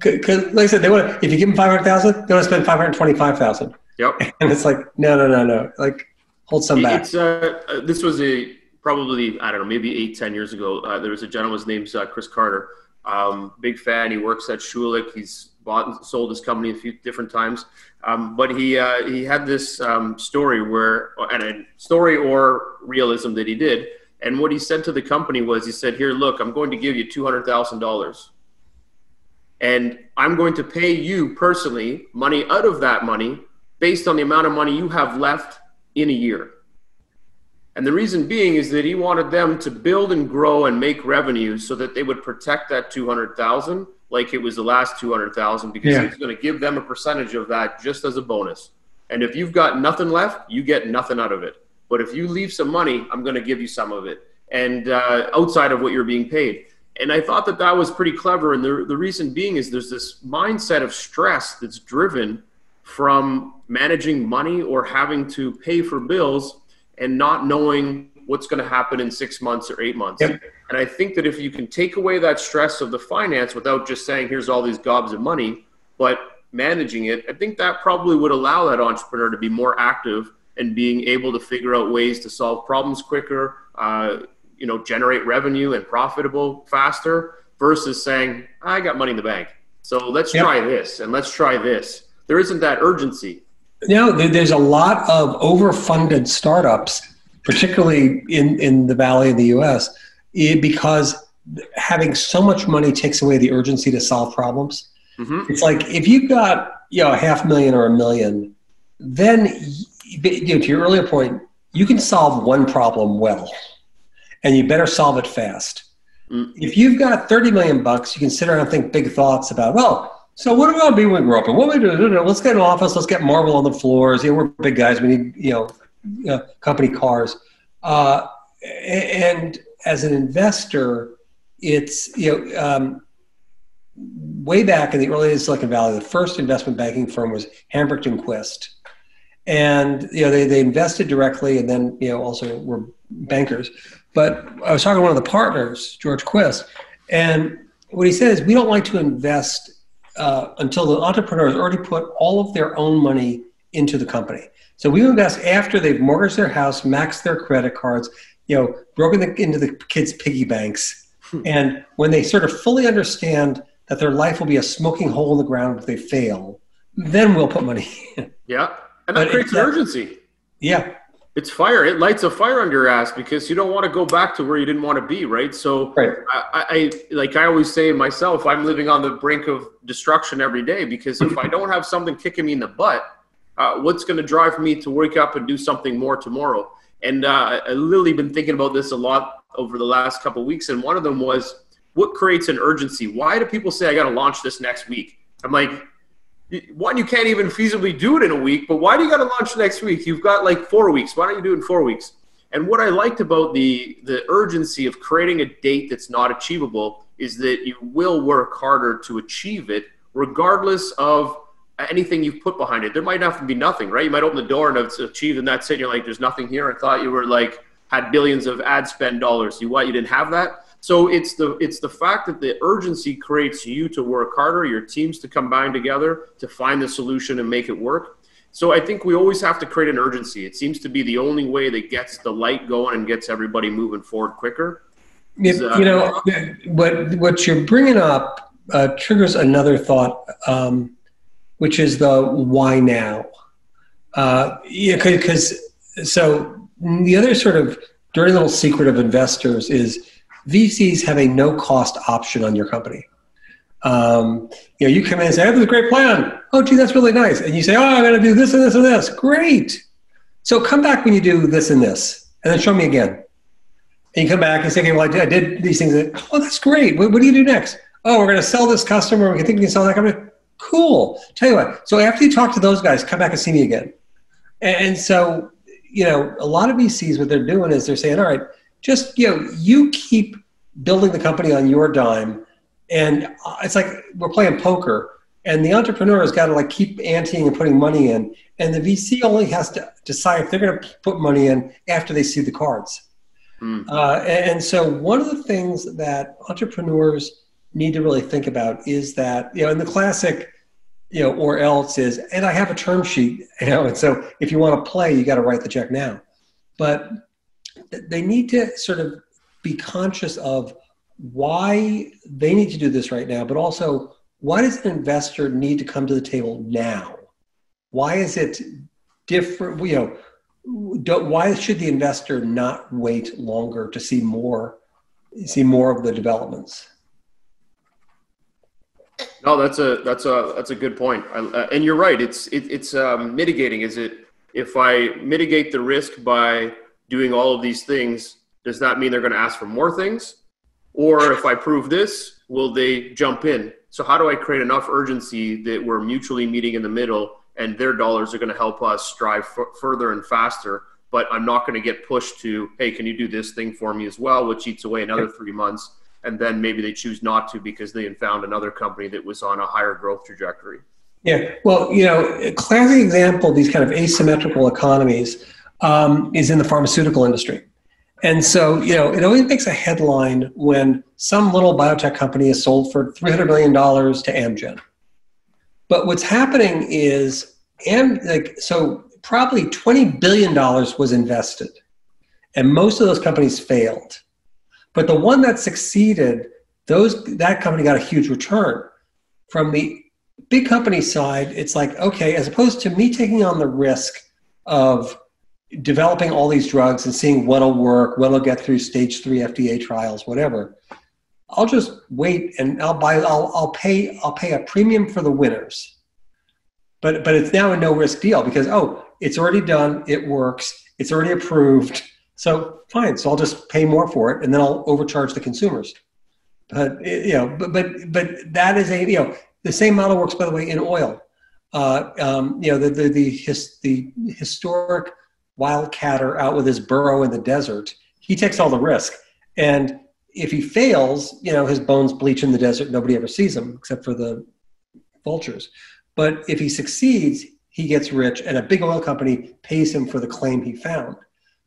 Speaker 2: because like I said, they want if you give them five hundred thousand, they want to spend five hundred twenty-five thousand.
Speaker 1: Yep.
Speaker 2: And it's like no, no, no, no. Like hold some back.
Speaker 1: It's uh, uh, this was a probably I don't know maybe eight ten years ago. Uh, there was a gentleman named uh, Chris Carter. Um, big fan. He works at Schulich. He's bought and sold his company a few different times. Um, but he uh, he had this um, story where and a story or realism that he did. And what he said to the company was, he said, "Here, look, I'm going to give you two hundred thousand dollars." and I'm going to pay you personally money out of that money based on the amount of money you have left in a year. And the reason being is that he wanted them to build and grow and make revenue so that they would protect that 200,000 like it was the last 200,000 because yeah. he's going to give them a percentage of that just as a bonus. And if you've got nothing left, you get nothing out of it. But if you leave some money, I'm going to give you some of it. And uh, outside of what you're being paid. And I thought that that was pretty clever. And the, the reason being is there's this mindset of stress that's driven from managing money or having to pay for bills and not knowing what's going to happen in six months or eight months. Yep. And I think that if you can take away that stress of the finance without just saying, here's all these gobs of money, but managing it, I think that probably would allow that entrepreneur to be more active and being able to figure out ways to solve problems quicker, uh, you know generate revenue and profitable faster versus saying I got money in the bank. So let's yep. try this and let's try this. There isn't that urgency.
Speaker 2: You know, there's a lot of overfunded startups, particularly in, in the Valley of the US, because having so much money takes away the urgency to solve problems. Mm-hmm. It's like if you've got you know a half million or a million, then you know, to your earlier point, you can solve one problem well and you better solve it fast. Mm. If you've got 30 million bucks, you can sit around and think big thoughts about, well, so what do we want to be when we grow up? And what we do? Let's get an office. Let's get marble on the floors. You know, we're big guys. We need, you know, uh, company cars. Uh, and as an investor, it's you know um, way back in the early days of Silicon Valley, the first investment banking firm was Hambrecht and Quist, and you know they they invested directly, and then you know also were bankers. But I was talking to one of the partners, George Quist, and what he said is we don't like to invest uh, until the entrepreneur has already put all of their own money into the company. So we invest after they've mortgaged their house, maxed their credit cards, you know, broken the, into the kids' piggy banks, hmm. and when they sort of fully understand that their life will be a smoking hole in the ground if they fail, then we'll put money in.
Speaker 1: Yeah, and that but creates an urgency.
Speaker 2: Yeah,
Speaker 1: it's fire. It lights a fire under your ass because you don't want to go back to where you didn't want to be, right? So, right. I, I like I always say myself, I'm living on the brink of destruction every day because if I don't have something kicking me in the butt, uh, what's going to drive me to wake up and do something more tomorrow? And uh, I literally been thinking about this a lot over the last couple weeks, and one of them was what creates an urgency. Why do people say I got to launch this next week? I'm like, one, you can't even feasibly do it in a week, but why do you got to launch next week? You've got like four weeks. Why don't you do it in four weeks? And what I liked about the the urgency of creating a date that's not achievable is that you will work harder to achieve it, regardless of anything you've put behind it. There might not be nothing, right? You might open the door and it's achieved, and that's it. You're like, there's nothing here. I thought you were like had billions of ad spend dollars. You what? You didn't have that. So it's the it's the fact that the urgency creates you to work harder, your teams to combine together to find the solution and make it work. So I think we always have to create an urgency. It seems to be the only way that gets the light going and gets everybody moving forward quicker.
Speaker 2: Is, uh, you know what what you're bringing up uh, triggers another thought, um, which is the why now. Uh, yeah, because so the other sort of dirty little secret of investors is VCs have a no cost option on your company. Um, you know, you come in and say, I have a great plan. Oh, gee, that's really nice. And you say, oh, I'm going to do this and this and this. Great. So come back when you do this and this, and then show me again. And you come back and say, okay, well, I did, I did these things. oh, that's great. What, what, do you do next? Oh, we're going to sell this customer. We think we can sell that company. Cool. Tell you what. So after you talk to those guys, come back and see me again. And, and so, you know, a lot of VCs, what they're doing is they're saying, all right, just you know you keep building the company on your dime and it's like we're playing poker and the entrepreneur has got to like keep anteing and putting money in and the vc only has to decide if they're going to put money in after they see the cards mm. uh, and so one of the things that entrepreneurs need to really think about is that you know in the classic you know or else is and i have a term sheet you know and so if you want to play you got to write the check now but they need to sort of be conscious of why they need to do this right now, but also why does an investor need to come to the table now? Why is it different? You know, why should the investor not wait longer to see more, see more of the developments?
Speaker 1: No, that's a that's a that's a good point, uh, and you're right. It's it, it's um, mitigating. Is it if I mitigate the risk by doing all of these things, does that mean they're going to ask for more things? Or if I prove this, will they jump in? So, how do I create enough urgency that we're mutually meeting in the middle and their dollars are going to help us strive f- further and faster? But I'm not going to get pushed to, hey, can you do this thing for me as well, which eats away another three months. And then maybe they choose not to because they had found another company that was on a higher growth trajectory.
Speaker 2: Yeah, well, you know, a classic example these kind of asymmetrical economies um, is in the pharmaceutical industry. And so, you know, it always makes a headline when some little biotech company is sold for $300 million to Amgen. But what's happening is, Am, like, so probably $20 billion was invested, and most of those companies failed. But the one that succeeded, those that company got a huge return. From the big company side, it's like, okay, as opposed to me taking on the risk of developing all these drugs and seeing what'll work, what'll get through stage three FDA trials, whatever. I'll just wait and I'll buy. I'll I'll pay. I'll pay a premium for the winners. But but it's now a no risk deal because oh, it's already done. It works. It's already approved. So fine. So I'll just pay more for it, and then I'll overcharge the consumers. But you know, but but but that is a you know the same model works by the way in oil. Uh, um, you know the the the, his, the historic wildcatter out with his burro in the desert, he takes all the risk. And if he fails, you know, his bones bleach in the desert. Nobody ever sees them except for the vultures. But if he succeeds, he gets rich, and a big oil company pays him for the claim he found.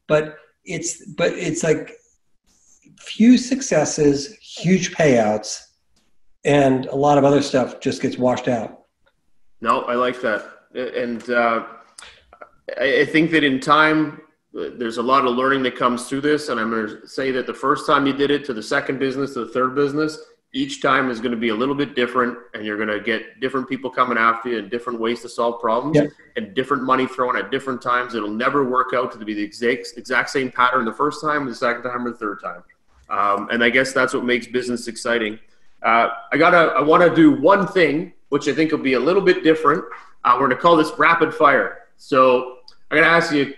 Speaker 2: But it's but it's like few successes, huge payouts, and a lot of other stuff just gets washed out.
Speaker 1: No, I like that, and uh, I, I think that in time there's a lot of learning that comes through this and i'm going to say that the first time you did it to the second business to the third business each time is going to be a little bit different and you're going to get different people coming after you and different ways to solve problems yep. and different money thrown at different times. It'll never work out to be the exact, exact same pattern the first time the second time or the third time. Um, and i guess that's what makes business exciting. Uh, i gotta i want to do one thing which i think will be a little bit different. Uh, we're going to call this rapid fire. So i'm going to ask you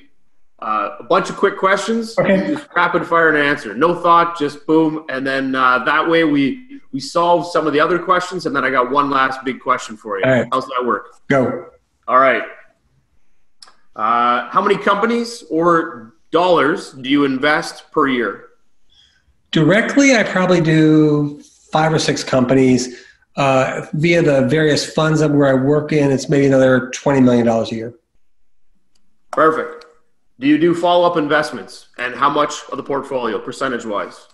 Speaker 1: uh, a bunch of quick questions.
Speaker 2: Okay.
Speaker 1: Just rapid fire and answer. No thought, just boom, and then uh, that way we we solve some of the other questions, and then I got one last big question for you.
Speaker 2: Right.
Speaker 1: How's that work?
Speaker 2: Go.
Speaker 1: All right. Uh, how many companies or dollars do you invest per year?
Speaker 2: Directly, I probably do five or six companies. Uh, via the various funds where I work in, it's maybe another twenty million dollars a year.
Speaker 1: Perfect. Do you do follow up investments and how much of the portfolio, percentage wise?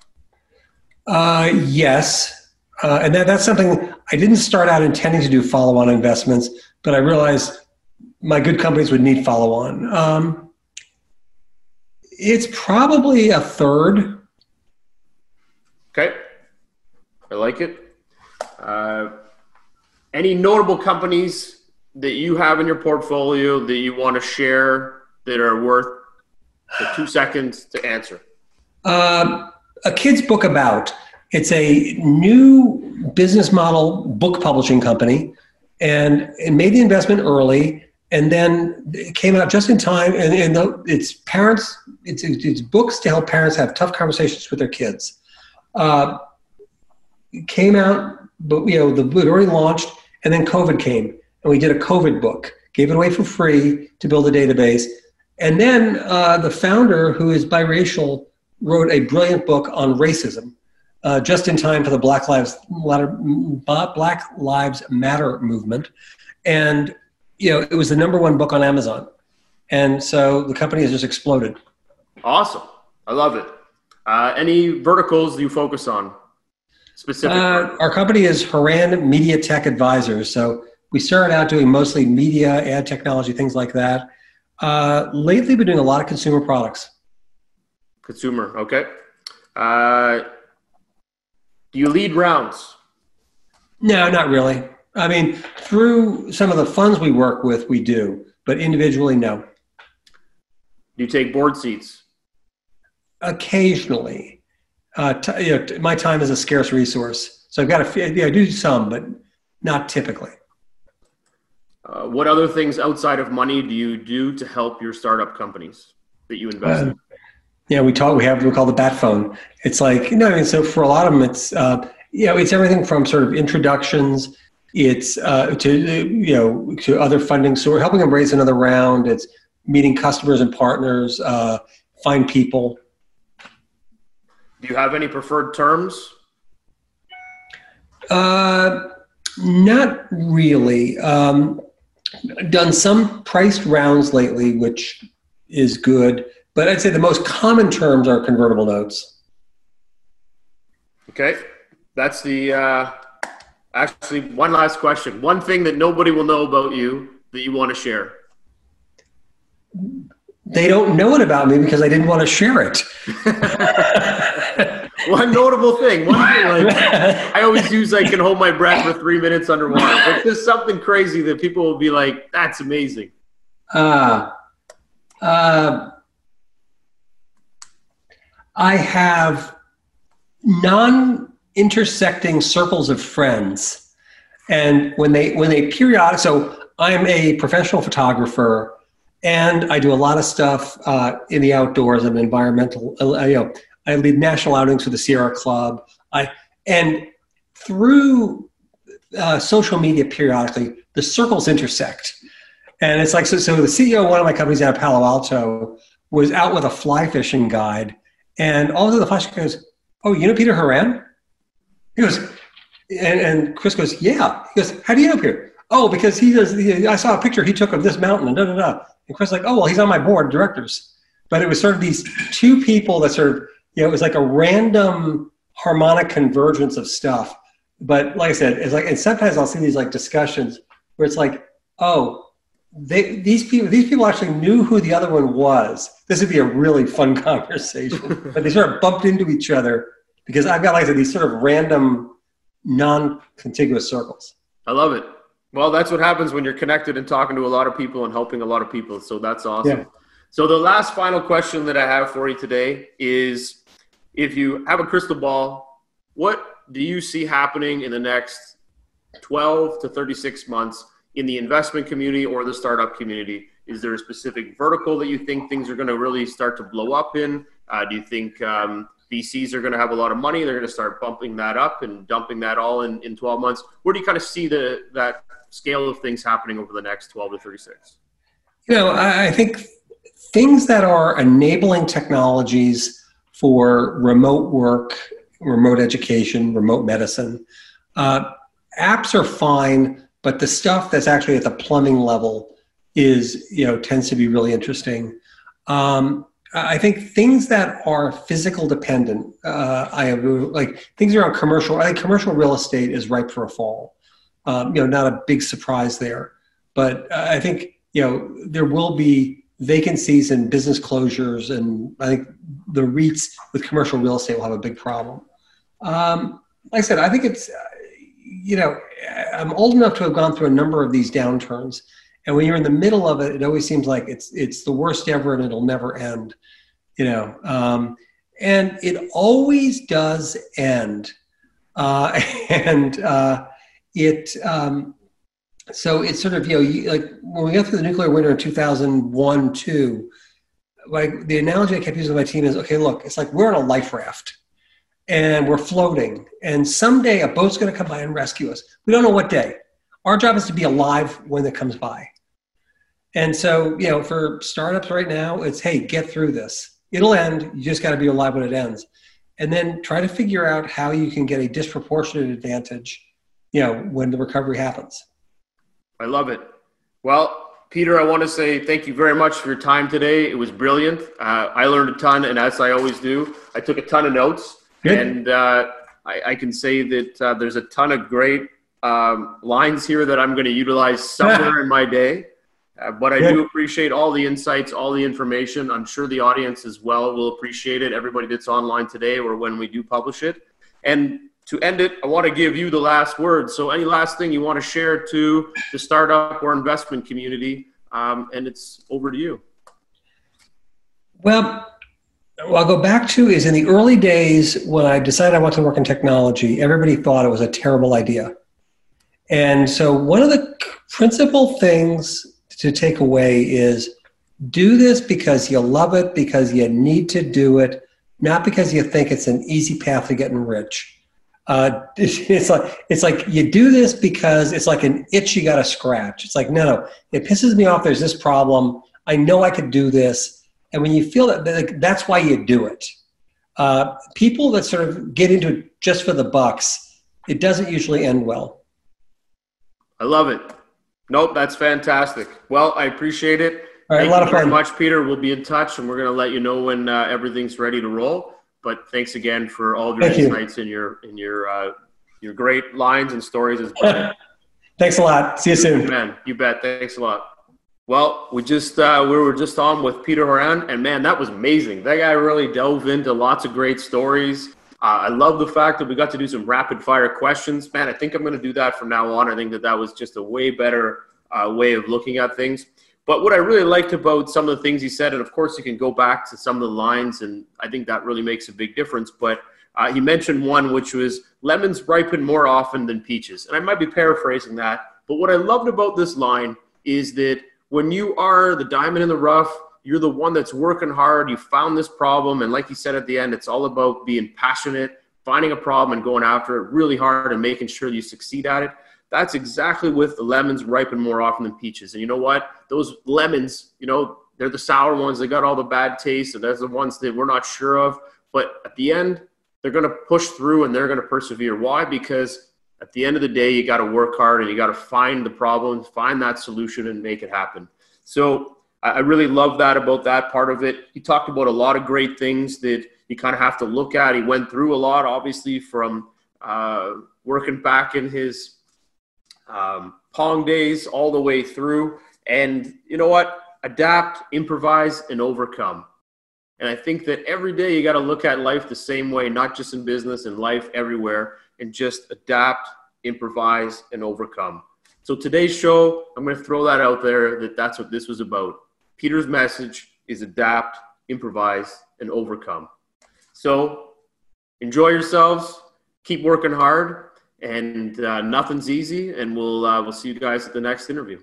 Speaker 2: Uh, yes. Uh, and that, that's something I didn't start out intending to do follow on investments, but I realized my good companies would need follow on. Um, it's probably a third.
Speaker 1: Okay. I like it. Uh, any notable companies that you have in your portfolio that you want to share that are worth the two seconds to answer?
Speaker 2: Uh, a kid's book about. It's a new business model book publishing company, and it made the investment early, and then it came out just in time. And, and the, it's parents, it's, it's books to help parents have tough conversations with their kids. Uh, came out, but you know the book already launched, and then COVID came, and we did a COVID book, gave it away for free to build a database and then uh, the founder, who is biracial, wrote a brilliant book on racism, uh, just in time for the Black Lives Matter, Black Lives Matter movement, and you know it was the number one book on Amazon, and so the company has just exploded.
Speaker 1: Awesome, I love it. Uh, any verticals you focus on? Specifically, uh,
Speaker 2: our company is Horan Media Tech Advisors. So we started out doing mostly media, ad technology, things like that uh, lately, we've been doing a lot of consumer products.
Speaker 1: Consumer, okay. Uh, do you lead rounds?
Speaker 2: No, not really. I mean, through some of the funds we work with, we do, but individually, no.
Speaker 1: Do you take board seats?
Speaker 2: Occasionally. Uh, t- you know, t- my time is a scarce resource, so I've got to. Yeah, I do some, but not typically.
Speaker 1: Uh, what other things outside of money do you do to help your startup companies that you invest uh, in?
Speaker 2: Yeah, we talk. We have we call the bat phone. It's like you know, I mean, so for a lot of them, it's uh, you know, it's everything from sort of introductions. It's uh, to you know to other funding. So we're helping them raise another round. It's meeting customers and partners, uh, find people.
Speaker 1: Do you have any preferred terms?
Speaker 2: Uh, not really. Um, done some priced rounds lately, which is good. But I'd say the most common terms are convertible notes.
Speaker 1: Okay, that's the uh, actually one last question. One thing that nobody will know about you that you want to share.
Speaker 2: They don't know it about me because I didn't want to share it.
Speaker 1: one notable thing. One thing, like I always use, I can hold my breath for three minutes underwater. But there's something crazy that people will be like, "That's amazing."
Speaker 2: Uh, uh, I have non-intersecting circles of friends, and when they when they periodic, so I'm a professional photographer. And I do a lot of stuff uh, in the outdoors. I'm an environmental, uh, you know, I lead national outings for the Sierra Club. I and through uh, social media periodically, the circles intersect. And it's like so. So the CEO of one of my companies out of Palo Alto was out with a fly fishing guide, and all of the fly fishing goes, "Oh, you know Peter Horan?" He goes, and, and Chris goes, "Yeah." He goes, "How do you know Peter?" Oh, because he does. He, I saw a picture he took of this mountain and da da da. And Chris like, "Oh, well, he's on my board of directors." But it was sort of these two people that sort of, you know, it was like a random harmonic convergence of stuff. But like I said, it's like, and sometimes I'll see these like discussions where it's like, oh, they, these people these people actually knew who the other one was. This would be a really fun conversation. but they sort of bumped into each other because I've got like these sort of random non-contiguous circles.
Speaker 1: I love it. Well, that's what happens when you're connected and talking to a lot of people and helping a lot of people. So that's awesome. Yeah. So the last final question that I have for you today is if you have a crystal ball, what do you see happening in the next 12 to 36 months in the investment community or the startup community? Is there a specific vertical that you think things are going to really start to blow up in? Uh, do you think um, VCs are going to have a lot of money? They're going to start bumping that up and dumping that all in, in 12 months. Where do you kind of see the that scale of things happening over the next 12 to 36?
Speaker 2: You know, I think things that are enabling technologies for remote work, remote education, remote medicine, uh, apps are fine but the stuff that's actually at the plumbing level is, you know, tends to be really interesting. Um, I think things that are physical dependent, uh, I have like things around commercial. I think commercial real estate is ripe for a fall. Um, you know, not a big surprise there, but I think you know there will be vacancies and business closures, and I think the REITs with commercial real estate will have a big problem. Um, like I said, I think it's you know, I'm old enough to have gone through a number of these downturns, and when you're in the middle of it, it always seems like it's it's the worst ever, and it'll never end. You know, um, and it always does end, uh, and uh, it. Um, so it's sort of you know you, like when we got through the nuclear winter in 2001 two like the analogy i kept using with my team is okay look it's like we're on a life raft and we're floating. And someday a boat's going to come by and rescue us. We don't know what day. Our job is to be alive when it comes by. And so, you know, for startups right now, it's hey, get through this. It'll end. You just got to be alive when it ends. And then try to figure out how you can get a disproportionate advantage, you know, when the recovery happens.
Speaker 1: I love it. Well, Peter, I want to say thank you very much for your time today. It was brilliant. Uh, I learned a ton, and as I always do, I took a ton of notes. Good. And uh, I, I, can say that uh, there's a ton of great um, lines here that I'm going to utilize somewhere in my day. Uh, but I Good. do appreciate all the insights, all the information. I'm sure the audience as well will appreciate it. Everybody that's online today or when we do publish it. And to end it, I want to give you the last word. So, any last thing you want to share to the startup or investment community? Um, and it's over to you.
Speaker 2: Well, what I'll go back to is in the early days when I decided I wanted to work in technology, everybody thought it was a terrible idea. And so, one of the principal things to take away is do this because you love it, because you need to do it, not because you think it's an easy path to getting rich. Uh, it's like it's like you do this because it's like an itch you got to scratch. It's like no, no, it pisses me off. There's this problem. I know I could do this and when you feel that, like, that's why you do it. Uh, people that sort of get into it just for the bucks, it doesn't usually end well.
Speaker 1: I love it. Nope, that's fantastic. Well, I appreciate it.
Speaker 2: All right, Thank a lot of fun.
Speaker 1: very much, Peter. We'll be in touch, and we're going to let you know when uh, everything's ready to roll. But thanks again for all of your Thank insights you. and your and your uh, your great lines and stories. As well.
Speaker 2: thanks a lot. See you soon,
Speaker 1: man. You bet. Thanks a lot. Well, we just uh, we were just on with Peter Horan, and man, that was amazing. That guy really dove into lots of great stories. Uh, I love the fact that we got to do some rapid fire questions. Man, I think I'm going to do that from now on. I think that that was just a way better uh, way of looking at things. But what I really liked about some of the things he said, and of course you can go back to some of the lines, and I think that really makes a big difference. But uh, he mentioned one which was lemons ripen more often than peaches, and I might be paraphrasing that. But what I loved about this line is that when you are the diamond in the rough, you're the one that's working hard, you found this problem, and like he said at the end, it's all about being passionate, finding a problem and going after it really hard and making sure you succeed at it. That's exactly with the lemons ripen more often than peaches. And you know what? Those lemons, you know, they're the sour ones. They got all the bad taste, and they're the ones that we're not sure of. But at the end, they're going to push through and they're going to persevere. Why? Because at the end of the day, you got to work hard and you got to find the problem, find that solution, and make it happen. So I really love that about that part of it. He talked about a lot of great things that you kind of have to look at. He went through a lot, obviously, from uh, working back in his um, Pong days all the way through. And you know what? Adapt, improvise, and overcome. And I think that every day you got to look at life the same way, not just in business, in life everywhere, and just adapt, improvise, and overcome. So today's show, I'm going to throw that out there that that's what this was about. Peter's message is adapt, improvise, and overcome. So enjoy yourselves, keep working hard, and uh, nothing's easy. And we'll uh, we'll see you guys at the next interview.